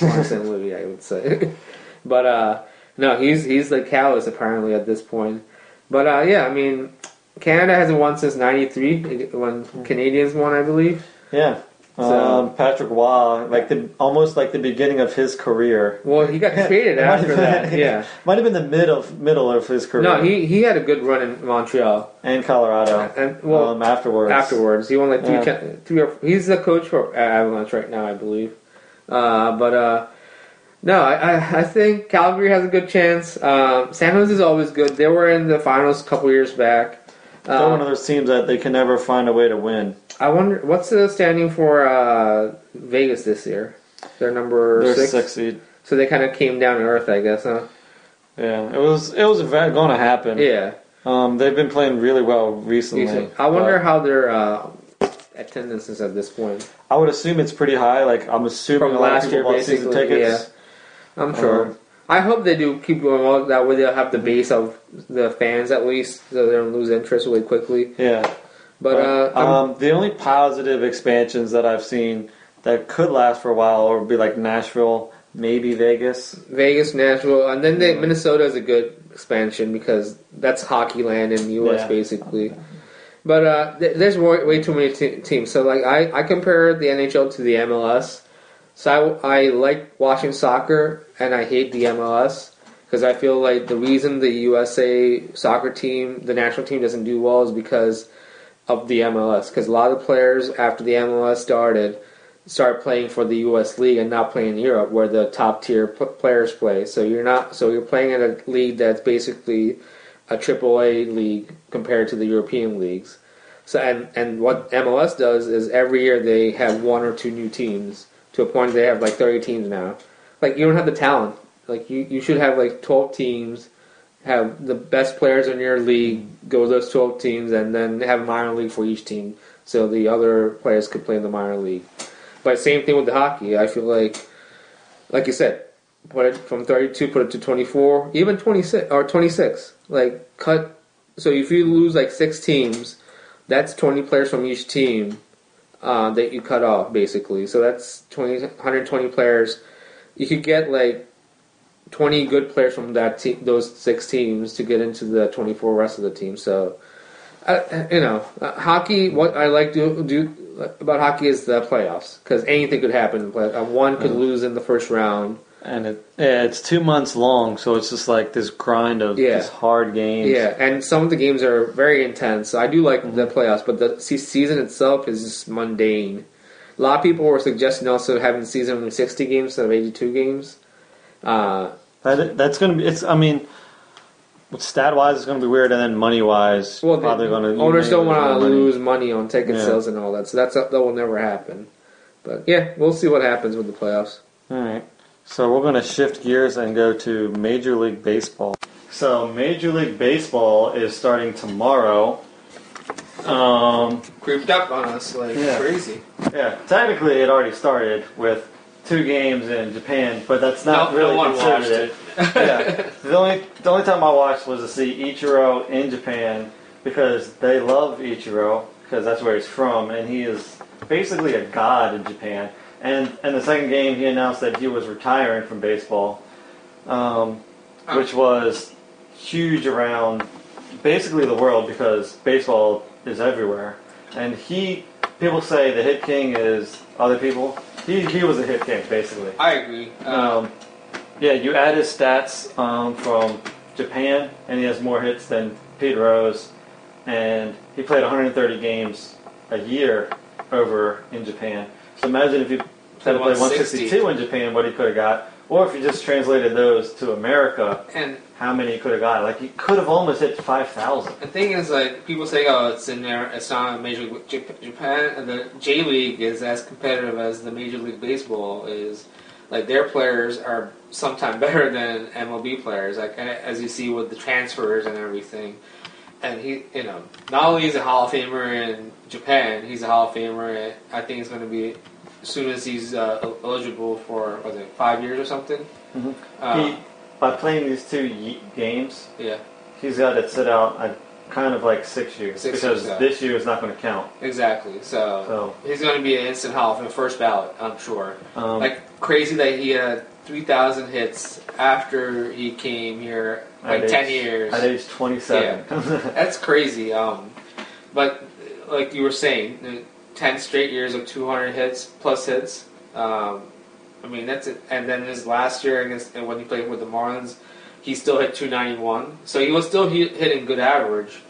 Martin St. Louis, I would say. but uh, No, he's he's like callous apparently at this point. But uh, yeah, I mean, Canada hasn't won since '93 when Canadiens won, I believe. Yeah. So- um, Patrick Roy, like the almost like the beginning of his career. Well, he got traded after have that. Yeah. might have been the mid of middle of his career. No, he he had a good run in Montreal, and Colorado. and well, um, afterwards. afterwards he won like three, Yeah. three or he's the coach for Avalanche right now, I believe. Uh, but uh, no, I, I I think Calgary has a good chance. Um, San Jose is always good. They were in the finals a couple years back. They're Uh, one of those teams that they can never find a way to win. I wonder what's the standing for uh, Vegas this year. They're number They're six, six seed. so they kind of came down to earth, I guess, huh? Yeah, it was it was going to happen. Yeah. Um, they've been playing really well recently. I wonder how their uh, attendance is at this point. I would assume it's pretty high. Like I'm assuming From a lot last of people year, bought season tickets. I'm sure. Um, I hope they do keep going well. That way they'll have the base of the fans at least, so they don't lose interest really quickly. Yeah. But uh, um, the only positive expansions that I've seen that could last for a while would be like Nashville, maybe Vegas. Vegas, Nashville, and then they, Minnesota is a good expansion because that's hockey land in the U.S. Yeah. basically. But uh, th- there's way, way too many te- teams. So like I, I compare the NHL to the MLS. So I, I like watching soccer and I hate the MLS because I feel like the reason the USA soccer team, the national team, doesn't do well is because of the MLS. Because a lot of players after the MLS started start playing for the U.S. league and not playing in Europe, where the top tier p- players play. So you're not. So you're playing in a league that's basically a AAA league compared to the European leagues. So and and what MLS does is every year they have one or two new teams to a point they have like 30 teams now. Like you don't have the talent. Like you, you should have like 12 teams, have the best players in your league go those 12 teams, and then have a minor league for each team, so the other players could play in the minor league. But same thing with the hockey. I feel like, like you said, put it from 32, put it to 24, even 26 or 26. Like cut. So if you lose like six teams, that's 20 players from each team uh, that you cut off basically. So that's 20, 120 players. You could get like 20 good players from that te- those six teams to get into the 24 rest of the team. So, uh, you know, uh, hockey. What I like to do about hockey is the playoffs because anything could happen. in play- uh, one could lose in the first round. And it, yeah, it's two months long, so it's just like this grind of Yeah. just hard games. Yeah, and some of the games are very intense. I do like the playoffs, but the se- season itself is just mundane. A lot of people were suggesting also having the season with 60 games instead of 82 games. Uh, That, that's going to be. It's. I mean, stat wise, it's going to be weird, and then money wise, well, probably going to. owners don't want to lose money on ticket Yeah. sales and all that, so that's that will never happen. But yeah, we'll see what happens with the playoffs. All right. So we're going to shift gears and go to Major League Baseball. So Major League Baseball is starting tomorrow. Um, Creeped up on us like Yeah. crazy. yeah, technically it already started with two games in Japan, but that's not No- no really one considered watched it. yeah, the only the only time I watched was to see Ichiro in Japan because they love Ichiro because that's where he's from, and he is basically a god in Japan. And in the second game, he announced that he was retiring from baseball, um, which was huge around basically the world because baseball is everywhere. And he, people say the hit king is other people. He he was a hit king basically. I agree. Um, yeah, you add his stats um, from Japan, and he has more hits than Pete Rose, and he played 130 games a year over in Japan. So imagine if you had to play 162 in Japan, what he could have got, or if you just translated those to America, and how many could have got. Like he could have almost hit 5,000. The thing is, like people say, oh, it's in there. It's not Major League Japan, and the J League is as competitive as the Major League Baseball is. Like their players are sometimes better than MLB players. Like as you see with the transfers and everything. And he, you know, not only is he a Hall of Famer in Japan, he's a Hall of Famer. I think it's going to be as soon as he's uh, eligible for was it five years or something. Mhm. Uh, he, by playing these two ye- games, yeah, he's got to sit out uh, kind of like six years Six because years, this year is not going to count. exactly. So So he's going to be an instant Hall of Fame, first ballot, I'm sure. um, like crazy that he had 3,000 hits after he came here, like At 10 age- years. At age 27. Yeah. That's crazy. Um, but like you were saying, 10 straight years of 200 hits plus hits. Um, I mean, that's it. And then his last year against and when he played with the Marlins, he still hit 291. So he was still he, hitting good average.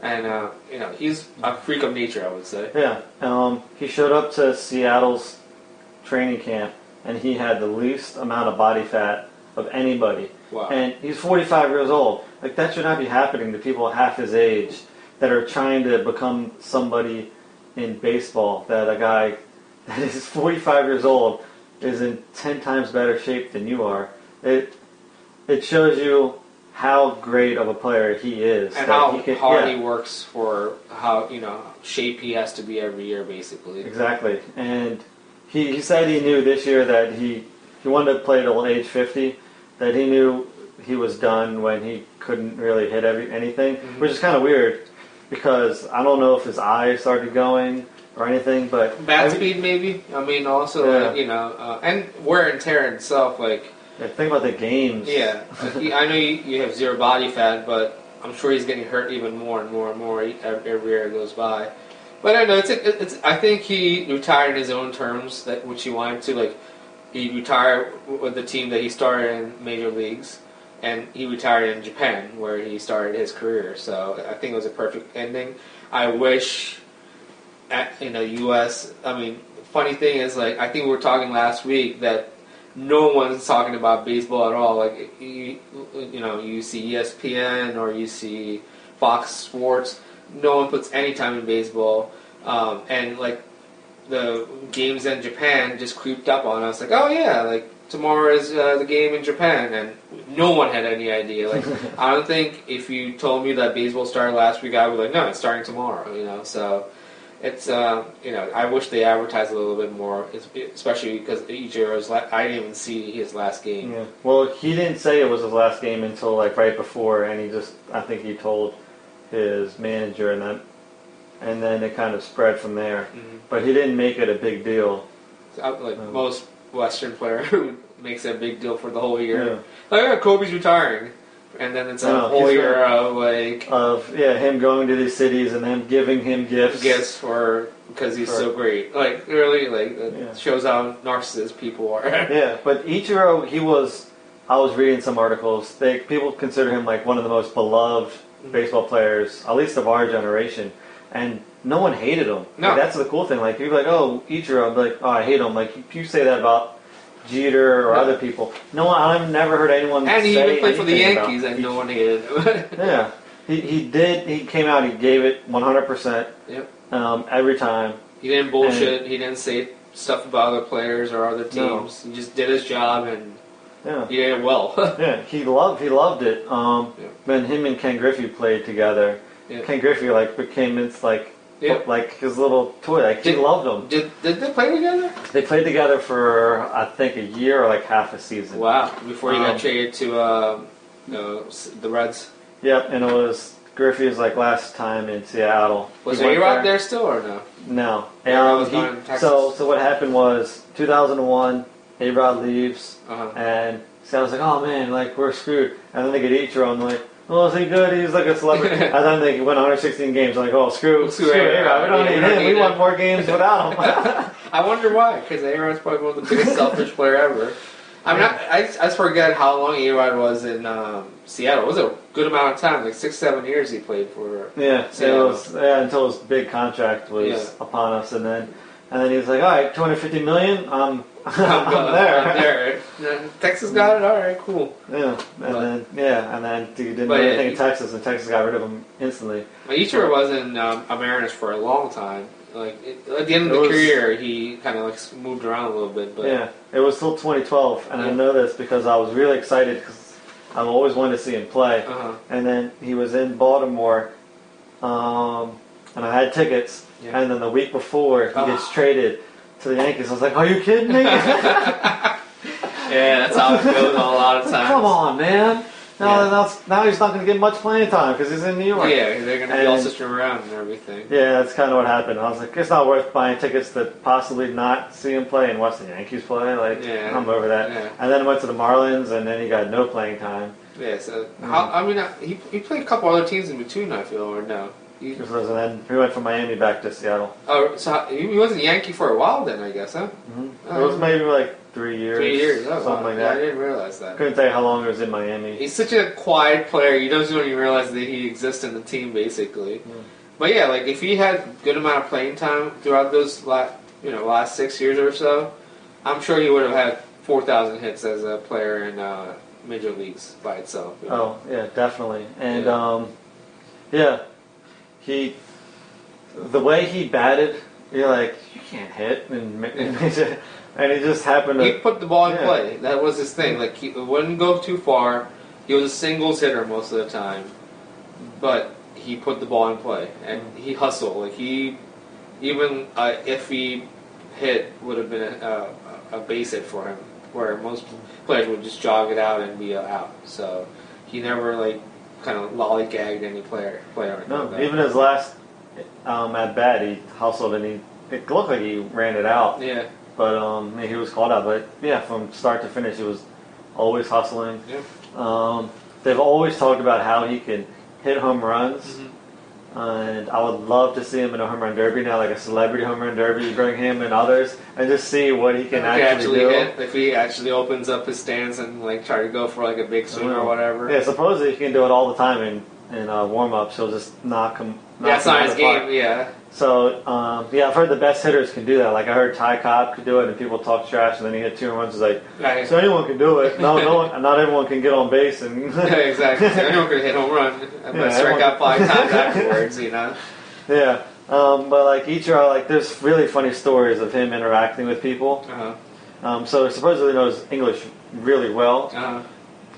And, uh, you know, he's a freak of nature, I would say. yeah. Um, he showed up to Seattle's training camp, and he had the least amount of body fat of anybody. Wow. And he's 45 years old. Like, that should not be happening to people half his age that are trying to become somebody in baseball. That a guy that is 45 years old is in 10 times better shape than you are. It it shows you how great of a player he is. and how he can- hard yeah. he works for how, you know, shape he has to be every year, basically. Exactly. And he, he said he knew this year that he, he wanted to play till age 50, that he knew he was done when he couldn't really hit every, anything, Mhm. which is kind of weird because I don't know if his eyes started going or anything, but Bat every- speed, maybe. I mean, also, Yeah. like, you know, uh, and wear and tear itself, like, yeah, think about the games. Yeah, I know you, you have zero body fat, but I'm sure he's getting hurt even more and more and more every, year goes by. But I know it's, it's I think he retired in his own terms, that which he wanted to. Like he retired with the team that he started in major leagues, and he retired in Japan where he started his career. So I think it was a perfect ending. I wish, at, in the U.S. I mean, funny thing is like I think we were talking last week that no one's talking about baseball at all. Like you, you know, you see ESPN or you see Fox Sports. No one puts any time in baseball, um, and like the games in Japan just creeped up on us. Like, oh yeah, like tomorrow is uh, the game in Japan, and no one had any idea. Like, I don't think if you told me that baseball started last week, I would be like, no, it's starting tomorrow. You know, so it's uh, you know, I wish they advertised a little bit more, especially because Ichiro's. La- I didn't even see his last game. Yeah. Well, he didn't say it was his last game until like right before, and he just I think he told his manager, and then and then it kind of spread from there. Mhm. But he didn't make it a big deal. So, like Um, most Western player who makes a big deal for the whole year. Yeah. Like, yeah, Kobe's retiring, and then it's a No, whole year right. of like Of yeah, him going to these cities and them giving him gifts. gifts for because he's For- so great. Like really, like it Yeah. shows how narcissist people are. Yeah, but Ichiro, he was. I was reading some articles. They people consider him like one of the most beloved mm-hmm. baseball players, at least of our generation, and no one hated him. No. Like, that's the cool thing. Like people are like, oh Ichiro, I'm like, oh I hate him. Like you say that about Jeter or Yeah. other people. No one, I've never heard anyone. and he even played for the Yankees, and no one hated him. Yeah, he he did. He came out. He gave it 100 percent. Yep. Um, every time. he didn't bullshit. He didn't say stuff about other players or other teams. No. He just did his job, and Yeah. he did it well. Yeah, he loved he loved it. Um, Yeah. when him and Ken Griffey played together, Yeah. Ken Griffey like became it's like Yeah. like his little toy. Like he loved him. Did did they play together? They played together for I think a year or like half a season. Wow! Before he Um, got traded to uh, the Reds. Yep, and it was Griffey's like last time in Seattle. Was He A-Rod there still or no? No. A-Rod Um, was he- gone in Texas. so so what happened was 2001. A Rod leaves Uh-huh. and Seattle's like, oh man, like we're screwed. And then they get Ichiro. I'm like, oh, is he good? He's like a celebrity. and then they win 116 games. I'm like, oh, screw, Screw screw. A-Rod. We don't need him. need We won more games without him. I wonder why, because A-Rod's probably one of the biggest selfish player ever. I mean, I, I, I forget how long A-Rod was in um, Seattle. It was a good amount of time, like six, seven years he played for. yeah, Seattle. was yeah, until his big contract was Yeah. upon us, and then and then he was like, all right, 250 million. I'm I'm, I'm there. I'm there. Yeah, Texas got it. All right, cool. Yeah, and But- then yeah, and then he didn't do anything he- in Texas, and Texas got rid of him instantly. But Ichiro was in um, a Mariners for a long time. Like it, at the end of the was- career, he kind of like moved around a little bit. But Yeah, it was still 2012, and I know this because I was really excited because I've always wanted to see him play. uh-huh. And then he was in Baltimore, um, and I had tickets. Yeah. And then the week before, he Ah. gets traded to the Yankees. I was like, "Are you kidding me? yeah, that's how it goes a lot of times. Come on, man!" Now, Yeah. now, now he's not going to get much playing time because he's in New York. Yeah, they're gonna be all system around and everything. Yeah, that's kind of what happened. I was like, it's not worth buying tickets to possibly not see him play and watch the Yankees play. Like, Yeah. I'm over that. Yeah. And then went to the Marlins, and then he got no playing time. Yeah, so how, I mean, he he played a couple other teams in between. I feel or no. He, then he went from Miami back to Seattle. oh, so he wasn't a Yankee for a while then, I guess, huh? Mm-hmm. it was maybe like three years. Three years, oh, something wow. like Yeah, I that. didn't realize that. Couldn't tell you how long it was in Miami. He's such a quiet player. You don't even realize that he exists in the team, basically. Mm. But yeah, like if he had good amount of playing time throughout those last, you know, last six years or so, I'm sure he would have had four thousand hits as a player in uh, major leagues by itself. you know? Oh yeah, definitely. And Yeah. um, yeah, he the way he batted, you're like you can't hit, and and, and he just happened to. He put the ball in Yeah. play. That was his thing. Like he wouldn't go too far. He was a singles hitter most of the time, but he put the ball in play and he hustled. Like he, even uh, if he hit, would have been a, a, a base hit for him. Where most players would just jog it out and be out. So he never like kind of lollygagged any player. Player. No, like even his last um, at bat, he hustled and he. It looked like he ran it out, yeah. but um, he was called out. But yeah, from start to finish, he was always hustling. Yeah. Um, they've always talked about how he can hit home runs. Mhm. And I would love to see him in a home run derby now, like a celebrity home run derby. Bring him and others, and just see what he can If he actually, do. hit, if he actually opens up his stance and like try to go for like a big swing or whatever. Yeah, supposedly he can do it all the time in in uh, warm ups. He'll just knock him. Knock Yeah, it's him not his park. game. Yeah, So um, yeah, I've heard the best hitters can do that. Like I heard Ty Cobb could do it, and people talk trash, and then he hit two runs. It's like Right. so anyone can do it. No, no, one, not everyone can get on base, and yeah, exactly. So anyone could hit home run, but Yeah, strike out five times afterwards. You know. yeah. Um, but like each are like there's really funny stories of him interacting with people. Uh-huh. Um, so supposedly knows English really well Uh-huh.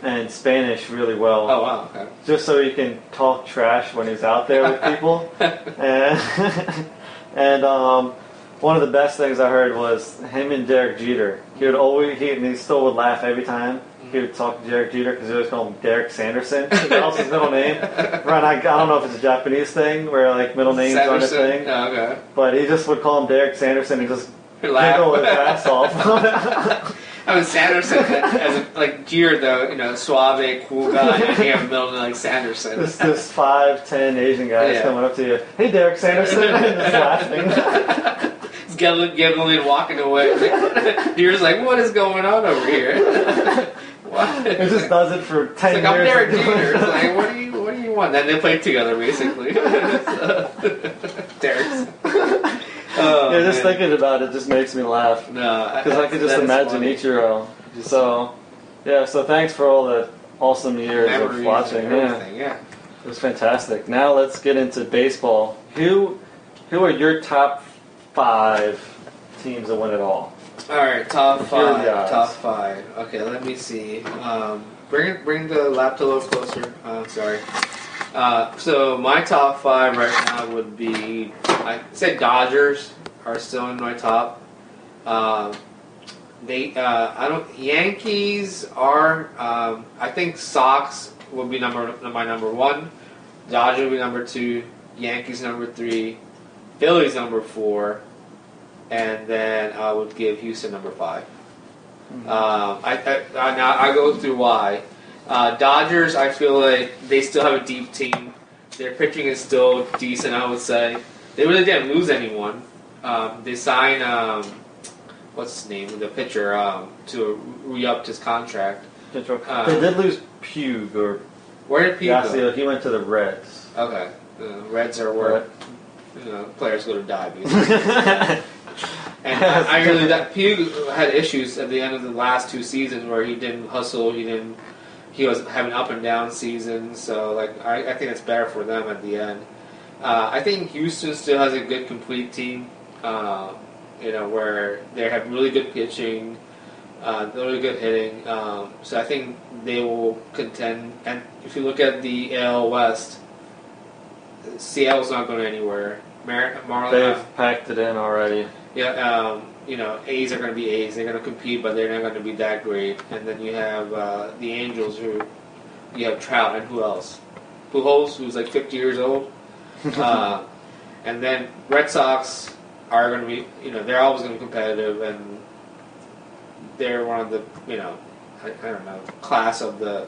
And Spanish really well. Oh wow. Okay. just so he can talk trash when he's out there with people. and and um, one of the best things I heard was him and Derek Jeter. He would always he, and he still would laugh every time he would talk to Derek Jeter because he always called him Derek Sanderson. That was his middle name. Right? I, I don't know if it's a Japanese thing where like middle names aren't a thing, Oh, okay. but he just would call him Derek Sanderson and just Laugh. giggle his ass off. I mean Sanderson as a, like Jeter though, you know, suave, cool guy, and have a middle name like Sanderson. this this five ten Asian guy is Yeah. coming up to you. Hey, Derek Sanderson, and just laughing. He's giggling, giggling, walking away. Jeter's like, what is going on over here? what? It just does it for It's ten like I'm years. Derek Jeter. It's like, what do you, what do you want? Then they play together, basically. Derek's. Oh, yeah, just man. thinking about it just makes me laugh No, because I could just imagine Ichiro. So, yeah. So thanks for all the awesome years of watching. Yeah. Yeah. it was fantastic. Now let's get into baseball. Who, who are your top five teams that win it all? All right, top Here are the five. Top five. Okay, let me see. Um, bring it, bring the laptop a little closer. Uh, sorry. Uh, so my top five right now would be I say Dodgers are still in my top. Um, they uh, I don't Yankees are um, I think Sox will be number my number one. Dodgers will be number two. Yankees number three. Phillies number four. And then I would give Houston number 5 Um, I, I, I now I go through why. Uh, Dodgers, I feel like they still have a deep team. Their pitching is still decent, I would say. They really didn't lose anyone. Um, they signed um, what's his name, the pitcher, um, to re-up his contract. Uh, they did lose Puig or Where did Pete go? He went to the Reds. Okay, the Reds are where you know, players go to die. Basically. And I, I really that Puig had issues at the end of the last two seasons where he didn't hustle, he didn't, he was having up and down seasons. So like I, I think it's better for them at the end. Uh, I think Houston still has a good complete team. Uh, you know where they have really good pitching, uh, really good hitting. Um, so I think they will contend. And if you look at the AL West, Seattle's not going anywhere. Mar- Marlins. They've packed it in already. Yeah, um, you know, A's are going to be A's. They're going to compete, but they're not going to be that great. And then you have uh, the Angels, who you have Trout, and who else? Pujols, who's like 50 years old. uh, and then Red Sox are going to be, you know, they're always going to be competitive, and they're one of the, you know, I, I don't know, class of the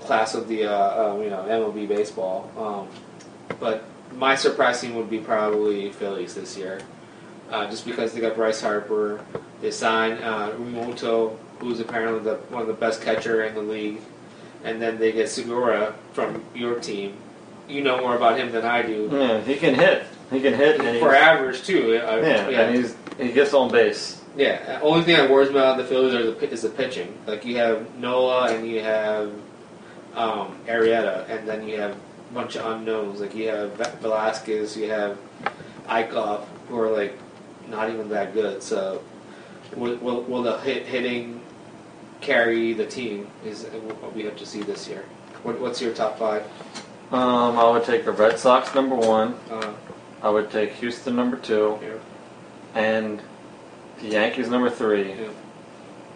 class of the, uh, uh, you know, MLB baseball. Um, but my surprise team would be probably Phillies this year, uh, just because they got Bryce Harper, they signed uh, Realmuto, who's apparently the, one of the best catcher in the league, and then they get Segura from your team. You know more about him than I do. Yeah, he can hit. He can hit. And For average too. uh, yeah, yeah. and he's he gets on base. Yeah, only thing that worries me about the Phillies are the, is the pitching. Like you have Noah and you have um, Arrieta, and then you have a bunch of unknowns. Like you have Velasquez, you have Eickhoff, who are like not even that good. So will, will, will the hit, hitting carry the team? Is what we have to see this year. What, what's your top five? Um, I would take the Red Sox number one. Uh, I would take Houston number two, yeah, and the Yankees number three, yeah,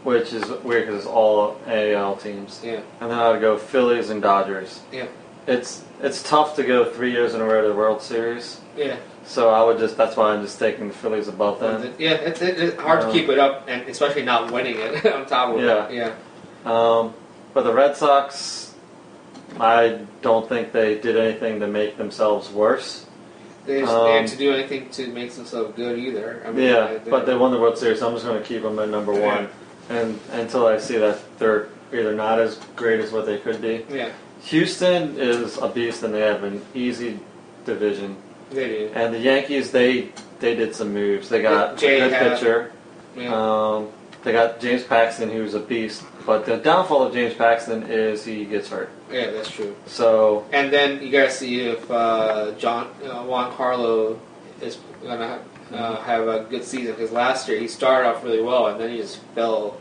which is weird because it's all AL teams. yeah, And then I would go Phillies and Dodgers. yeah, It's it's tough to go three years in a row to the World Series, yeah. so I would just that's why I'm just taking the Phillies above them. Yeah, it's, it's hard to Um, keep it up, and especially not winning it on top of Yeah. it. Yeah. Um, but the Red Sox, I don't think they did anything to make themselves worse. They, just, Um, they had to do anything to make themselves good either. I mean, Yeah, they- but they won the World Series, so I'm just going to keep them at number Yeah. one, and until I see that they're either not as great as what they could be. Yeah, Houston is a beast, and they have an easy division. they do. And the Yankees, they they did some moves. They got Jay a good had- pitcher. Yeah. Um, they got James Paxton, who's a beast. But the downfall of James Paxton is he gets hurt. yeah, that's true. So And then you gotta see if uh, John uh, Giancarlo is gonna uh, have a good season because last year he started off really well and then he just fell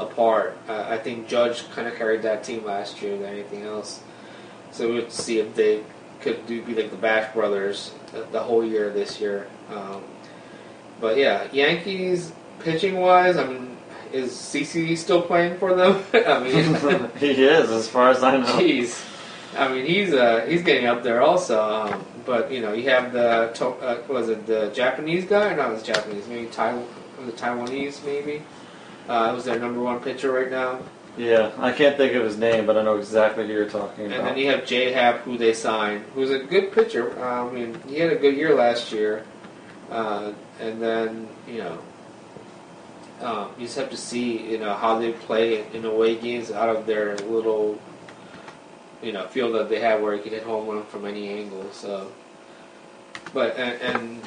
apart. Uh, I think Judge kind of carried that team last year than anything else. So we'll see if they could do be like the Bash brothers the, the whole year this year. Um, but yeah, Yankees pitching wise, I mean, is CC still playing for them? I mean. he is, as far as I know. Jeez, I mean he's uh, he's getting up there also. Um, but you know you have the uh, was it the Japanese guy? No, it's Japanese. Maybe Taiwan, the Taiwanese maybe. Uh, was their number one pitcher right now. Yeah, I can't think of his name, but I know exactly who you're talking about. And then you have J Happ, who they signed, who's a good pitcher. Uh, I mean, he had a good year last year. Uh, and then you know, um, you just have to see you know how they play in away games out of their little you know field that they have where you can hit home run from any angle. So, but and, and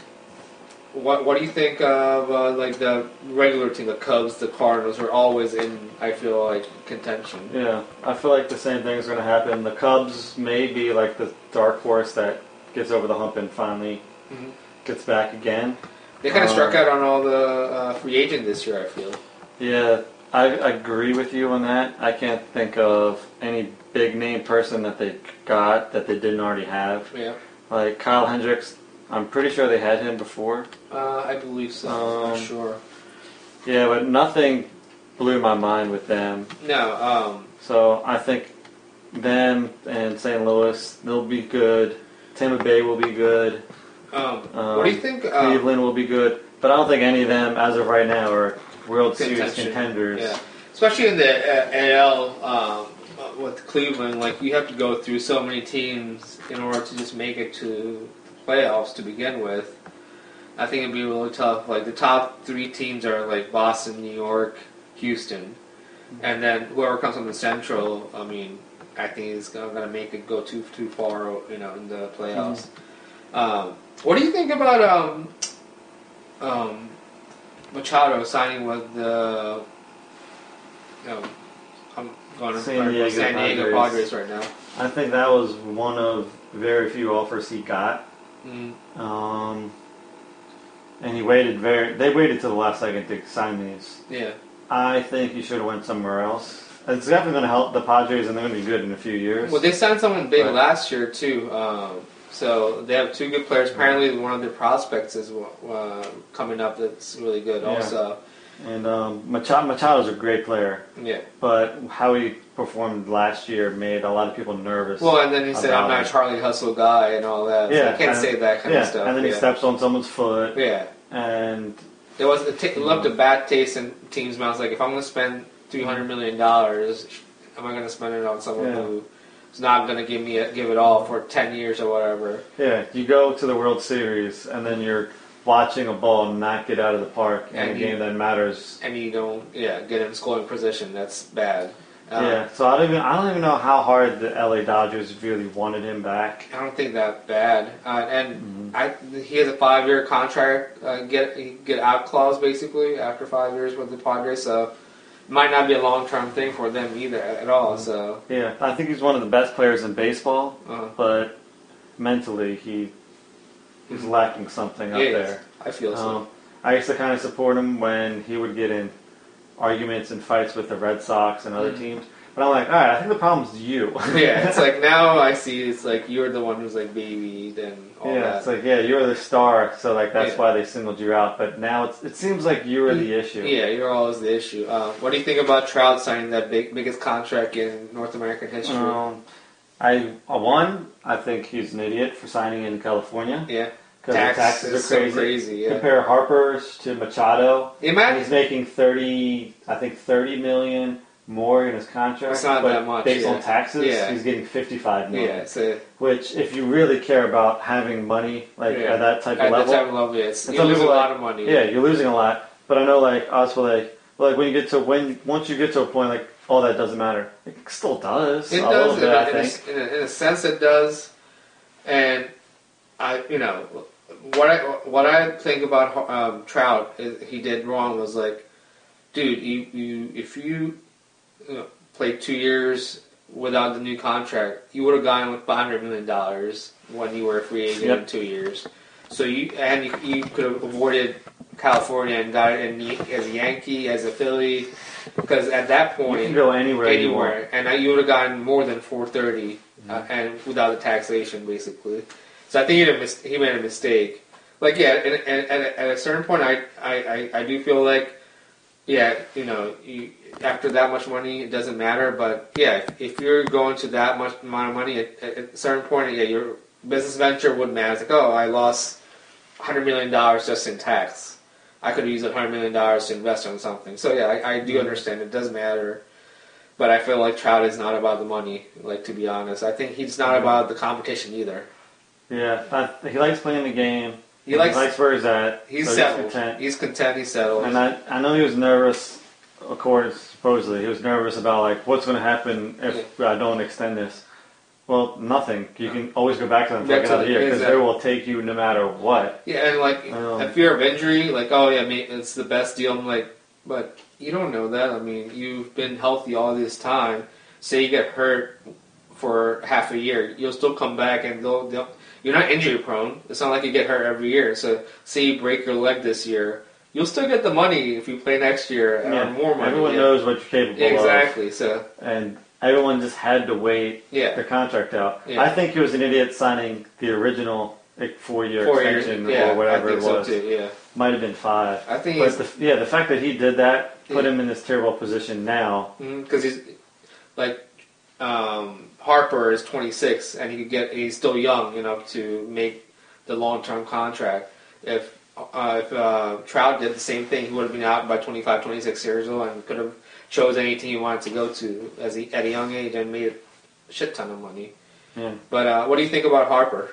what what do you think of uh, like the regular team, the Cubs, the Cardinals are always in? I feel like contention. Yeah, I feel like the same thing is going to happen. The Cubs may be like the dark horse that gets over the hump and finally Mhm. gets back again. They kind of Um, struck out on all the uh, free agent this year. I feel. Yeah, I agree with you on that. I can't think of any big name person that they got that they didn't already have. Yeah, Like Kyle Hendricks, I'm pretty sure they had him before. uh, I believe so. I'm not Um, sure. Yeah, but nothing blew my mind with them. No. Um, So I think them and St. Louis, they'll be good. Tampa Bay will be good. um, Um, what do you think? Um, Cleveland will be good. But I don't think any of them, as of right now, are World Series contenders. Yeah, especially in the uh, AL um, uh, with Cleveland, like you have to go through so many teams in order to just make it to playoffs to begin with. I think it'd be really tough. Like the top three teams are like Boston, New York, Houston, and then whoever comes from the Central. I mean, I think is going to make it go too too far, you know, in the playoffs. Um, what do you think about um, um, Machado signing with the? No, I'm going to San Diego San Diego Padres. Padres right now. I think that was one of very few offers he got. Mm, Um, and he waited very. They waited till the last second to sign these. yeah, I think he should have went somewhere else. It's definitely going to help the Padres, and they're going to be good in a few years. well, they signed someone big Right. last year too. Um, so they have two good players. Apparently, one of their prospects is uh, coming up that's really good Yeah. also. And um, Machado, Machado's a great player, Yeah. but how he performed last year made a lot of people nervous. Well, and then he said, "I'm not a. Charlie Hustle guy" and all that. So Yeah, I can't and- say that kind yeah, of stuff. and then yeah. he steps on someone's foot, Yeah. and It was it, t- left a bad taste in teams' mouths. Like, if I'm going to spend three hundred million dollars, am I going to spend it on someone Yeah. who's not going to give me a, give it all for ten years or whatever? yeah, you go to the World Series, and then you're watching a ball not get out of the park in And a you- game that matters. And you don't, yeah, get in scoring position. That's bad. Um, yeah, so I don't even I don't even know how hard the LA Dodgers really wanted him back. I don't think that bad. Uh, and Mm-hmm. I, he has a five-year contract, uh, get get out clause basically after five years with the Padres. So it might not be a long-term thing for them either at all. So Yeah, I think he's one of the best players in baseball, uh, but mentally he he's lacking something yeah, up there. I feel so. Um, I used to kind of support him when he would get in arguments and fights with the Red Sox and other Mhm. teams. But I'm like, all right, I think the problem's you. yeah, it's like now I see it's like you're the one who's like babied and all yeah, that. it's like yeah, you're the star, so like that's Yeah. why they singled you out. But now it's, it seems like you are the issue. yeah, you're always the issue. Uh, what do you think about Trout signing that big biggest contract in North American history? Um, I one, I think he's an idiot for signing in California yeah, because taxes is are so crazy. crazy. Yeah, Compare Harper's to Machado. imagine He's making thirty, I think thirty million more in his contract. It's not that much, Based yeah. on taxes, Yeah. he's getting fifty-five million. yeah, so Which, if you really care about having money, like at that type at of that level, type of level, it's, you lose a lot like- of money. yeah, you're losing a lot. But I know, like us, like, like when you get to when once you get to a point, like all that doesn't matter. It still does. It a does, little bit, I in, a, think. in, a, in a sense, it does. And I, you know, what I what I think about um, Trout is he did wrong was like, dude, you, you if you, you know, played two years without the new contract, you would have gone with five hundred million dollars when you were a free agent in two years. So you and you, you could have avoided California and got it in, as a Yankee, as a Philly, because at that point You can go anywhere. You want. anywhere, and you would have gotten more than four thirty, uh, and without the taxation, basically. So I think he, mis- he made a mistake. Like yeah, and, and, and at a certain point, I, I, I, I do feel like yeah, you know, you, after that much money, it doesn't matter. But yeah, if, if you're going to that much amount of money, at, at a certain point, yeah, your business venture would matter. It's like oh, I lost hundred million dollars just in tax. I could use that hundred million dollars to invest on something. So yeah, I, I do mm-hmm. understand it does matter. But I feel like Trout is not about the money. Like to be honest, I think he's not mm-hmm. about the competition either. Yeah, I, he likes playing the game. He likes. where he's at. He's so settled. He's content. He's content. He's settled. And I, I know he was nervous. Of course, supposedly he was nervous about like what's going to happen if I don't extend this. Well, nothing. You can always go back to them for Back like to another the- year because exactly. they will take you no matter what. Yeah, and like Um, a fear of injury, like oh yeah, mean, it's the best deal. I'm like, but you don't know that. I mean, you've been healthy all this time. Say you get hurt for half a year, you'll still come back and they'll, they'll you're not injury prone. It's not like you get hurt every year. So say you break your leg this year, you'll still get the money if you play next year or more money. Everyone yeah. knows what you're capable of. exactly. So of, and everyone just had to wait yeah, their contract out. Yeah. I think he was an idiot signing the original like, four-year four years. extension Yeah, or whatever it was. so too. Yeah, Might have been five. I think But the, yeah, the fact that he did that put him in this terrible position now. because he's like um, Harper is 26 and he could get he's still young enough to make the long term contract. If uh, if uh, Trout did the same thing, he would have been out by 25, 26 years old and could have chose anything he wanted to go to as he, at a young age and made a shit ton of money. Yeah. But uh, what do you think about Harper?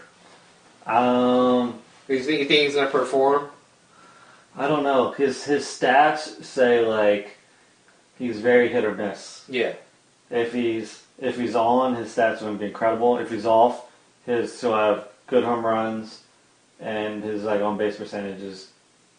Um, Do you think, you think he's going to perform? I don't know. His his stats say like he's very hit or miss. Yeah, If he's if he's on, his stats are going to be incredible. If he's off, his he'll have good home runs, and his like on base percentages.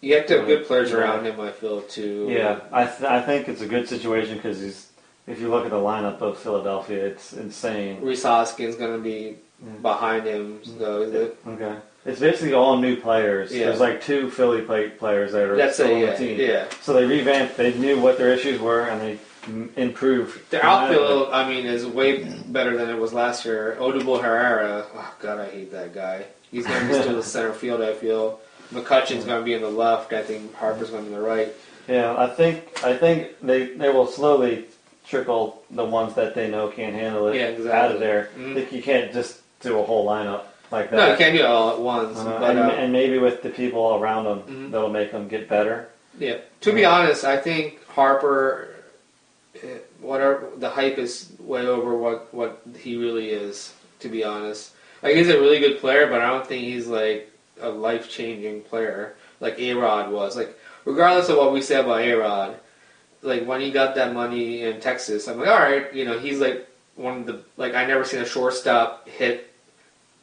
You have to have good players around him. I feel too. Yeah, I th- I think it's a good situation because he's. If you look at the lineup of Philadelphia, it's insane. Rhys Hoskins going to be Yeah. behind him. So mm. is it? Okay, it's basically all new players. Yeah. There's like two Philly play- players that are That's still it. on Yeah, the team. yeah. So they revamped. They knew what their issues were, and they m- improved. Their outfield, I mean, is way better than it was last year. Odubel Herrera, oh god, I hate that guy. He's going to be still the center field. I feel McCutchen's going to be in the left. I think Harper's going to be in the right. Yeah, I think I think they they will slowly trickle the ones that they know can't handle it Yeah, out of there. Mhm. Like you can't just do a whole lineup like that. No, you can't do it all at once. Uh, but and, uh, and maybe with the people all around them, Mhm. that'll make them get better. Yeah. To be honest, I think Harper, eh, whatever the hype is way over what what he really is. To be honest, like he's a really good player, but I don't think he's like a life changing player like A Rod was. Like regardless of what we say about A Rod, like when he got that money in Texas, I'm like, all right, you know, he's like one of the like I never seen a shortstop hit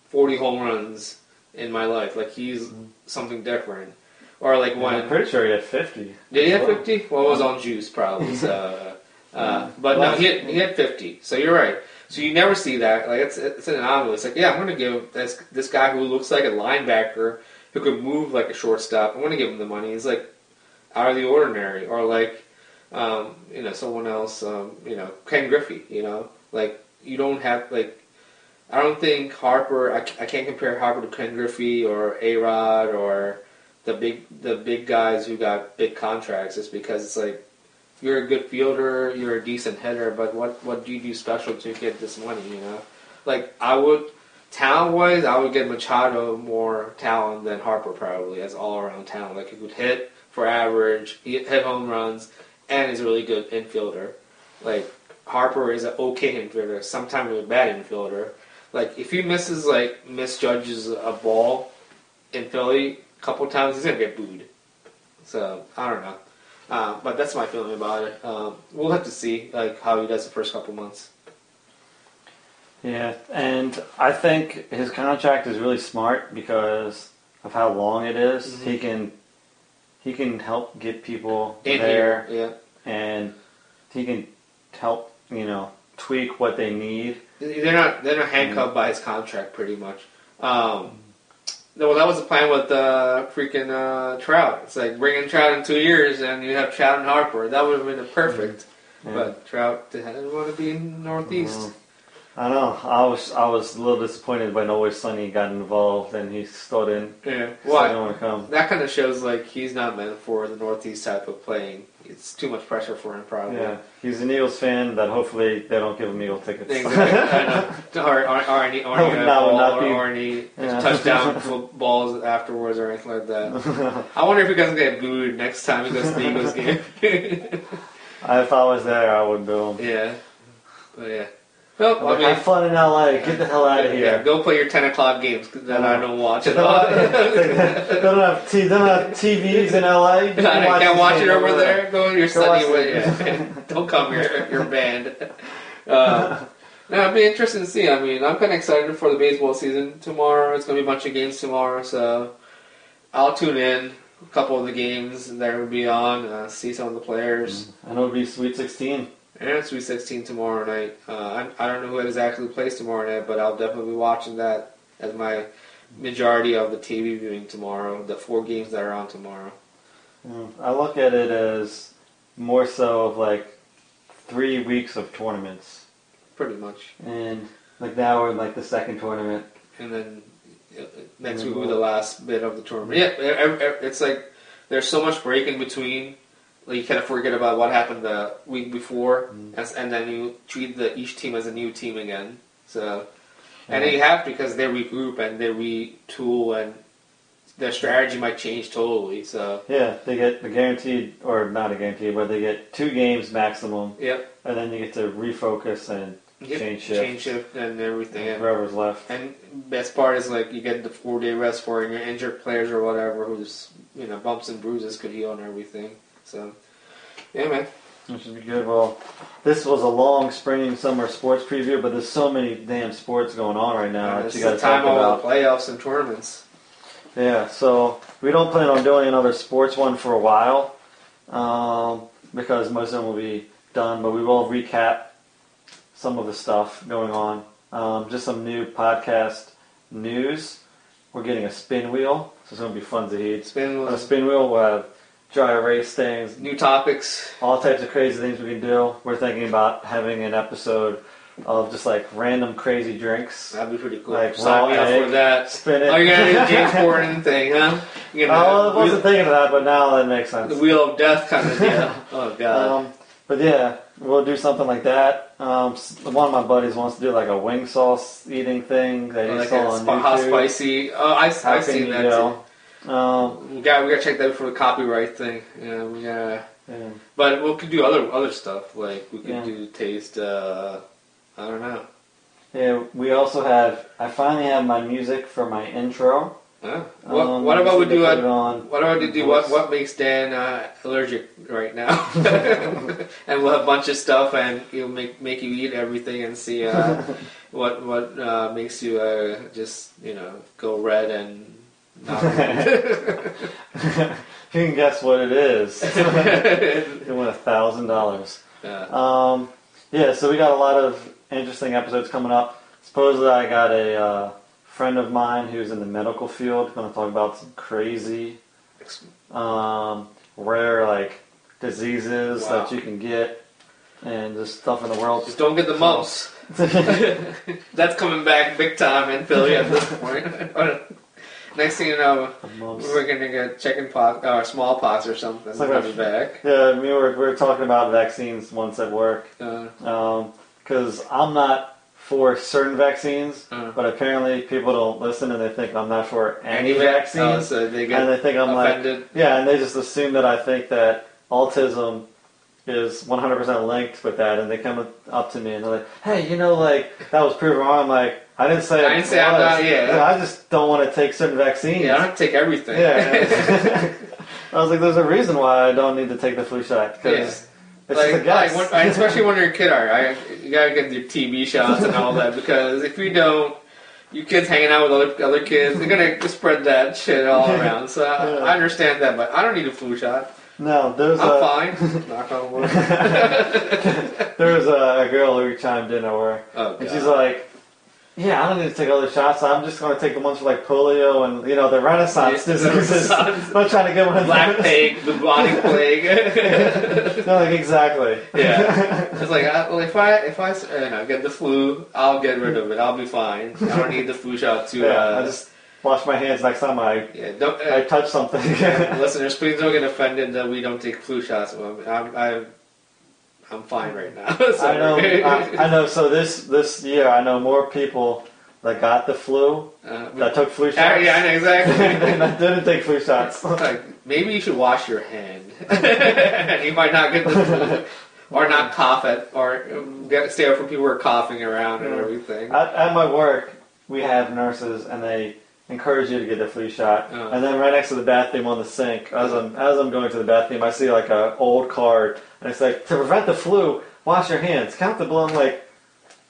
forty home runs in my life. Like he's something different. Or like And when I'm pretty sure he had 50. did he have 50? Well, it was on juice probably. So, uh, but no, he had, he had 50. So you're right. So you never see that. Like it's it's an anomaly. It's like yeah, I'm going to give this this guy who looks like a linebacker who could move like a shortstop. I'm going to give him the money. He's like out of the ordinary. Or like um, you know someone else. Um, you know Ken Griffey. You know like you don't have like. I don't think Harper. I, I can't compare Harper to Ken Griffey or A Rod or the big the big guys who got big contracts is because it's like you're a good fielder, you're a decent hitter, but what what do you do special to get this money? You know, like I would talent wise, I would get Machado more talent than Harper probably as all around talent. Like he could hit for average, he hit home runs, and he's a really good infielder. Like Harper is an okay infielder, sometimes a bad infielder. Like if he misses like misjudges a ball in Philly a couple times, he's gonna get booed. So I don't know, uh, but that's my feeling about it. Um, we'll have to see like how he does the first couple months. Yeah, and I think his contract is really smart because of how long it is. Mhm. He can he can help get people In there, here, and he can help you know tweak what they need. they're not they're not handcuffed by his contract pretty much. Um, well, that was the plan with uh, freaking uh, Trout. It's like bringing Trout in two years, and you have Trout and Harper. That would have been perfect. Yeah. But Trout didn't want to be in Northeast. Mhm. I know. I was I was a little disappointed when Always Sunny got involved and he still didn't. Yeah. Well, didn't want to come. that kind of shows like he's not meant for the Northeast type of playing. It's too much pressure for him, probably. Yeah, he's an Eagles fan. That hopefully they don't give him Eagle tickets. Exactly. I. Or, or, or any, or any, That would ball, not or, or any touchdown footballs afterwards or anything like that. I wonder if he doesn't get booed next time he goes to the Eagles game. if I was there, I would do him. yeah. But yeah. Well, I mean, have fun in LA. Get the hell out of here. Yeah, go play your 10 o'clock games that I don't watch They at don't, all. they don't have t- they don't have TVs in LA. You can I can't watch it over there. Go to your Go sunny watch way. it. Yeah. Don't come here. You're banned. Uh, no, it'd be interesting to see. I mean, I'm kind of excited for the baseball season tomorrow. It's going to be a bunch of games tomorrow, so I'll tune in. A couple of the games that will be on, uh, see some of the players. And it'll be Sweet 16. And Sweet 16 tomorrow night. Uh, I, I don't know who exactly plays tomorrow night, but I'll definitely be watching that as my majority of the TV viewing tomorrow. The four games that are on tomorrow. Mm, I look at it as more so of like three weeks of tournaments, Pretty much. and like now we're in like the second tournament. and then uh, next And week will be the last bit of the tournament. Yeah, it's like there's so much break in between. You kind of forget about what happened the week before, Mm. and, and then you treat the each team as a new team again. So, and then you have because they regroup and they retool and their strategy might change totally. So, Yeah, they get the guaranteed, or not a guaranteed, but they get two games maximum, yep, and then you get to refocus and yep Change shift. change shift and everything. And, whoever's left. And best part is like you get the four day rest for your injured players or whatever who's you know bumps and bruises could heal and everything. So yeah, man. Which would be good. Well, this was a long spring and summer sports preview, but there's so many damn sports going on right now that it's you got to talk about. the playoffs and tournaments. Yeah, so we don't plan on doing another sports one for a while um, because most of them will be done, but we will recap some of the stuff going on. Um, just some new podcast news. We're getting a spin wheel, so it's going to be fun to heat. Been On a spin wheel, we'll have dry erase things, new topics. all types of crazy things we can do. We're thinking about having an episode of just like random crazy drinks. That'd be pretty cool. Like Sign me up for that. Spinach. Oh, you're gonna do the James Corden thing, huh? You're I gonna wasn't thinking of that, but now that makes sense. the wheel of death kind of deal. oh god. Um, but yeah, we'll do something like that. Um, one of my buddies wants to do like a wing sauce eating thing that Oh, he like saw on sp- hot YouTube. spicy. Oh, I, I've seen you that too. Um, We got we got to check that for the copyright thing. Yeah, we gotta. yeah. But we could do other other stuff like we could Yeah. do taste. Uh, I don't know. Yeah, we also have. I finally have my music for my intro. Huh? What, Um, what about we do a? What about we do? What what makes Dan uh, allergic right now? and we'll have a bunch of stuff, and he'll make make you eat everything, and see uh, what what uh, makes you uh, just you know go red and not. you can guess what it is. you win a thousand dollars. Um, yeah, so we got a lot of interesting episodes coming up. Supposedly, I got a uh, friend of mine who's in the medical field going to talk about some crazy, um, rare like diseases Wow. that you can get and just stuff in the world. just don't get the mumps. That's coming back big time in Philly at this point. Next thing you know, Mumps. we're gonna get chickenpox or smallpox or something It's like coming back. Yeah, we were, we were talking about vaccines once at work Uh, because I'm not for certain vaccines, Uh. but apparently people don't listen and they think I'm not for any, vac- vaccines. Oh, so they get and they think I'm like, yeah, and they just assume that I think that autism is 100% linked with that, and they come up to me and they're like, hey, you know, like, that was proven wrong. I'm like, I didn't say I didn't say I'm not- yeah. I just don't want to take certain vaccines. yeah, I don't take everything. Yeah. I was like, there's a reason why I don't need to take the flu shot, because it's like, just a guess. like when, especially when you're a kid, all right, you gotta get your TB shots and all that because if you don't, you kids hanging out with other other kids, they're gonna spread that shit all around. So I, Yeah. I understand that, but I don't need a flu shot. No, there's I'm a, fine. Knock on wood. there was a, a girl who chimed in at work, Oh and she's like, yeah, I don't need to take all the shots. I'm just going to take the ones for like polio and you know the Renaissance Yeah, the diseases. Renaissance. I'm not trying to get one of Black plague, the bubonic plague. No, like exactly. Yeah. It's like I, well, if I if I you know get the flu, I'll get rid of it. I'll be fine. I don't need the flu shot to. yeah, uh, I just wash my hands next time I yeah, don't. I Uh, touch something. listeners, please don't get offended that we don't take flu shots. Well, I'm I'm, I'm fine right now. So- I know. I, I know. So this this year, I know more people that got the flu Uh, that took flu shots. yeah, yeah, I know exactly. and that didn't take flu shots. like maybe you should wash your hand. you might not get the flu, or not cough at, or stay away from people who are coughing around and everything. At, at my work, we have nurses, and they encourage you to get the flu shot. Oh. And then right next to the bathroom on the sink, as I'm as I'm going to the bathroom, I see like a old card, and it's like to prevent the flu, wash your hands. Count the blood. I'm like,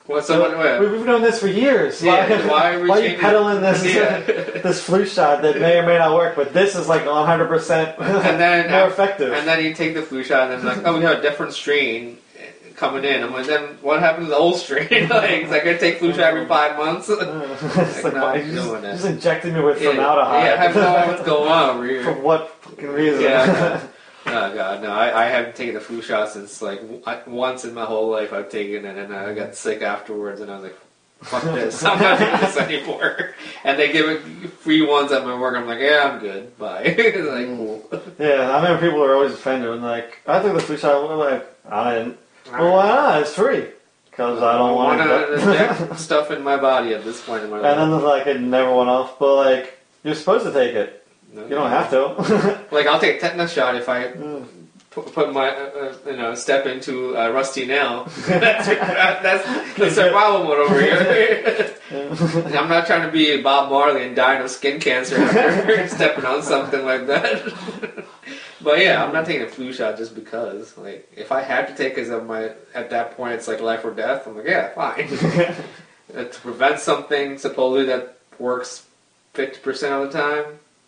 Well, someone, well, we've been doing this for years. Yeah, why are we why are you peddling this Yeah. this flu shot that may or may not work? But this is like 100 percent And then- more effective. And then you take the flu shot, and then like, oh, we have a different strain coming in. I'm like, then what happened to the old strain? like, is I gonna take flu shot every five months? it's like, no, why you just, doing that. just injecting me with yeah, formaldehyde? yeah, I have no idea what's going on over here. For what fucking reason? Yeah. Oh god, no! I, I haven't taken the flu shot since like I, once in my whole life. I've taken it, and I got sick afterwards, and I was like, "Fuck this! I'm not doing this anymore." And they give it free ones at my work. I'm like, "Yeah, I'm good. Bye." Like, cool. Yeah, I remember people were always offended and like, I took the flu shot. I'm like, I didn't. Well, why not? It's free. Because I don't want to inject stuff in my body at this point in my life. and then like it never went off. But like, you're supposed to take it. No. You don't have to. Like, I'll take a tetanus shot if I Mm. put, put my uh, uh, you know step into uh, rusty nail. that's, that's the survival mode over here. I'm not trying to be Bob Marley and dying of skin cancer after stepping on something like that. But yeah, I'm not taking a flu shot just because. Like, if I had to take it, at my at that point it's like life or death. I'm like, yeah, fine. Uh, to prevent something supposedly that works fifty percent of the time.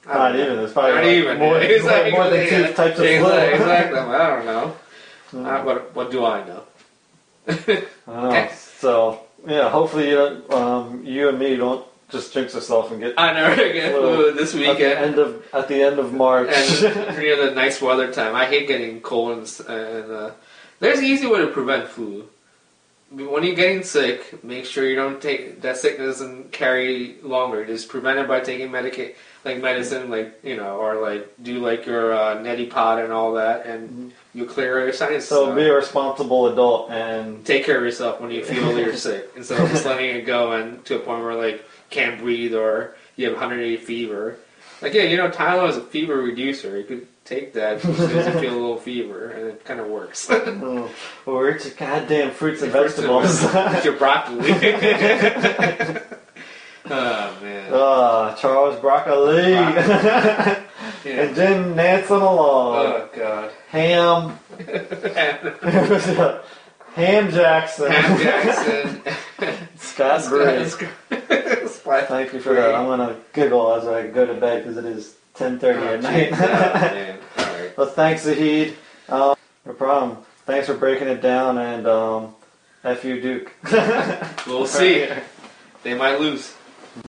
I Not know. even. There's probably Not like even. more, more, Exactly. more than two types of flu. Exactly. I don't know. Mm. Uh, what, what do I know? I don't know. Okay. So yeah, hopefully you, um, you and me don't just jinx yourself and get I never get flu this at the end of at the end of March. And near the nice weather time. I hate getting colds. and, uh, there's an easy way to prevent flu. when you're getting sick, make sure you don't take that sickness doesn't carry longer. Just prevent it by taking medica- like medicine, like you know, or like do like your uh, neti pot and all that, and you clear your sinus. So uh, be a responsible adult and take care of yourself when you feel you're sick instead of just letting it go and to a point where like can't breathe or you have 180 fever. Like yeah, you know Tylenol is a fever reducer. You could take that as soon as you feel a little fever, and it kind of works. oh, or it's your goddamn fruits and Fruits and vegetables. Eat your broccoli. oh man. Ah, Charles Broccoli Yeah. and Jim Nansen along. Oh god. Ham, Ham Jackson, Ham Jackson. Scott Bray. Splat- Thank you for that. I'm gonna giggle as I go to bed because it is 10:30 Oh, at night. geez. Man. All right. well, thanks, Zahid. Um, no problem. Thanks for breaking it down and um, F you, Duke. We'll see. They might lose.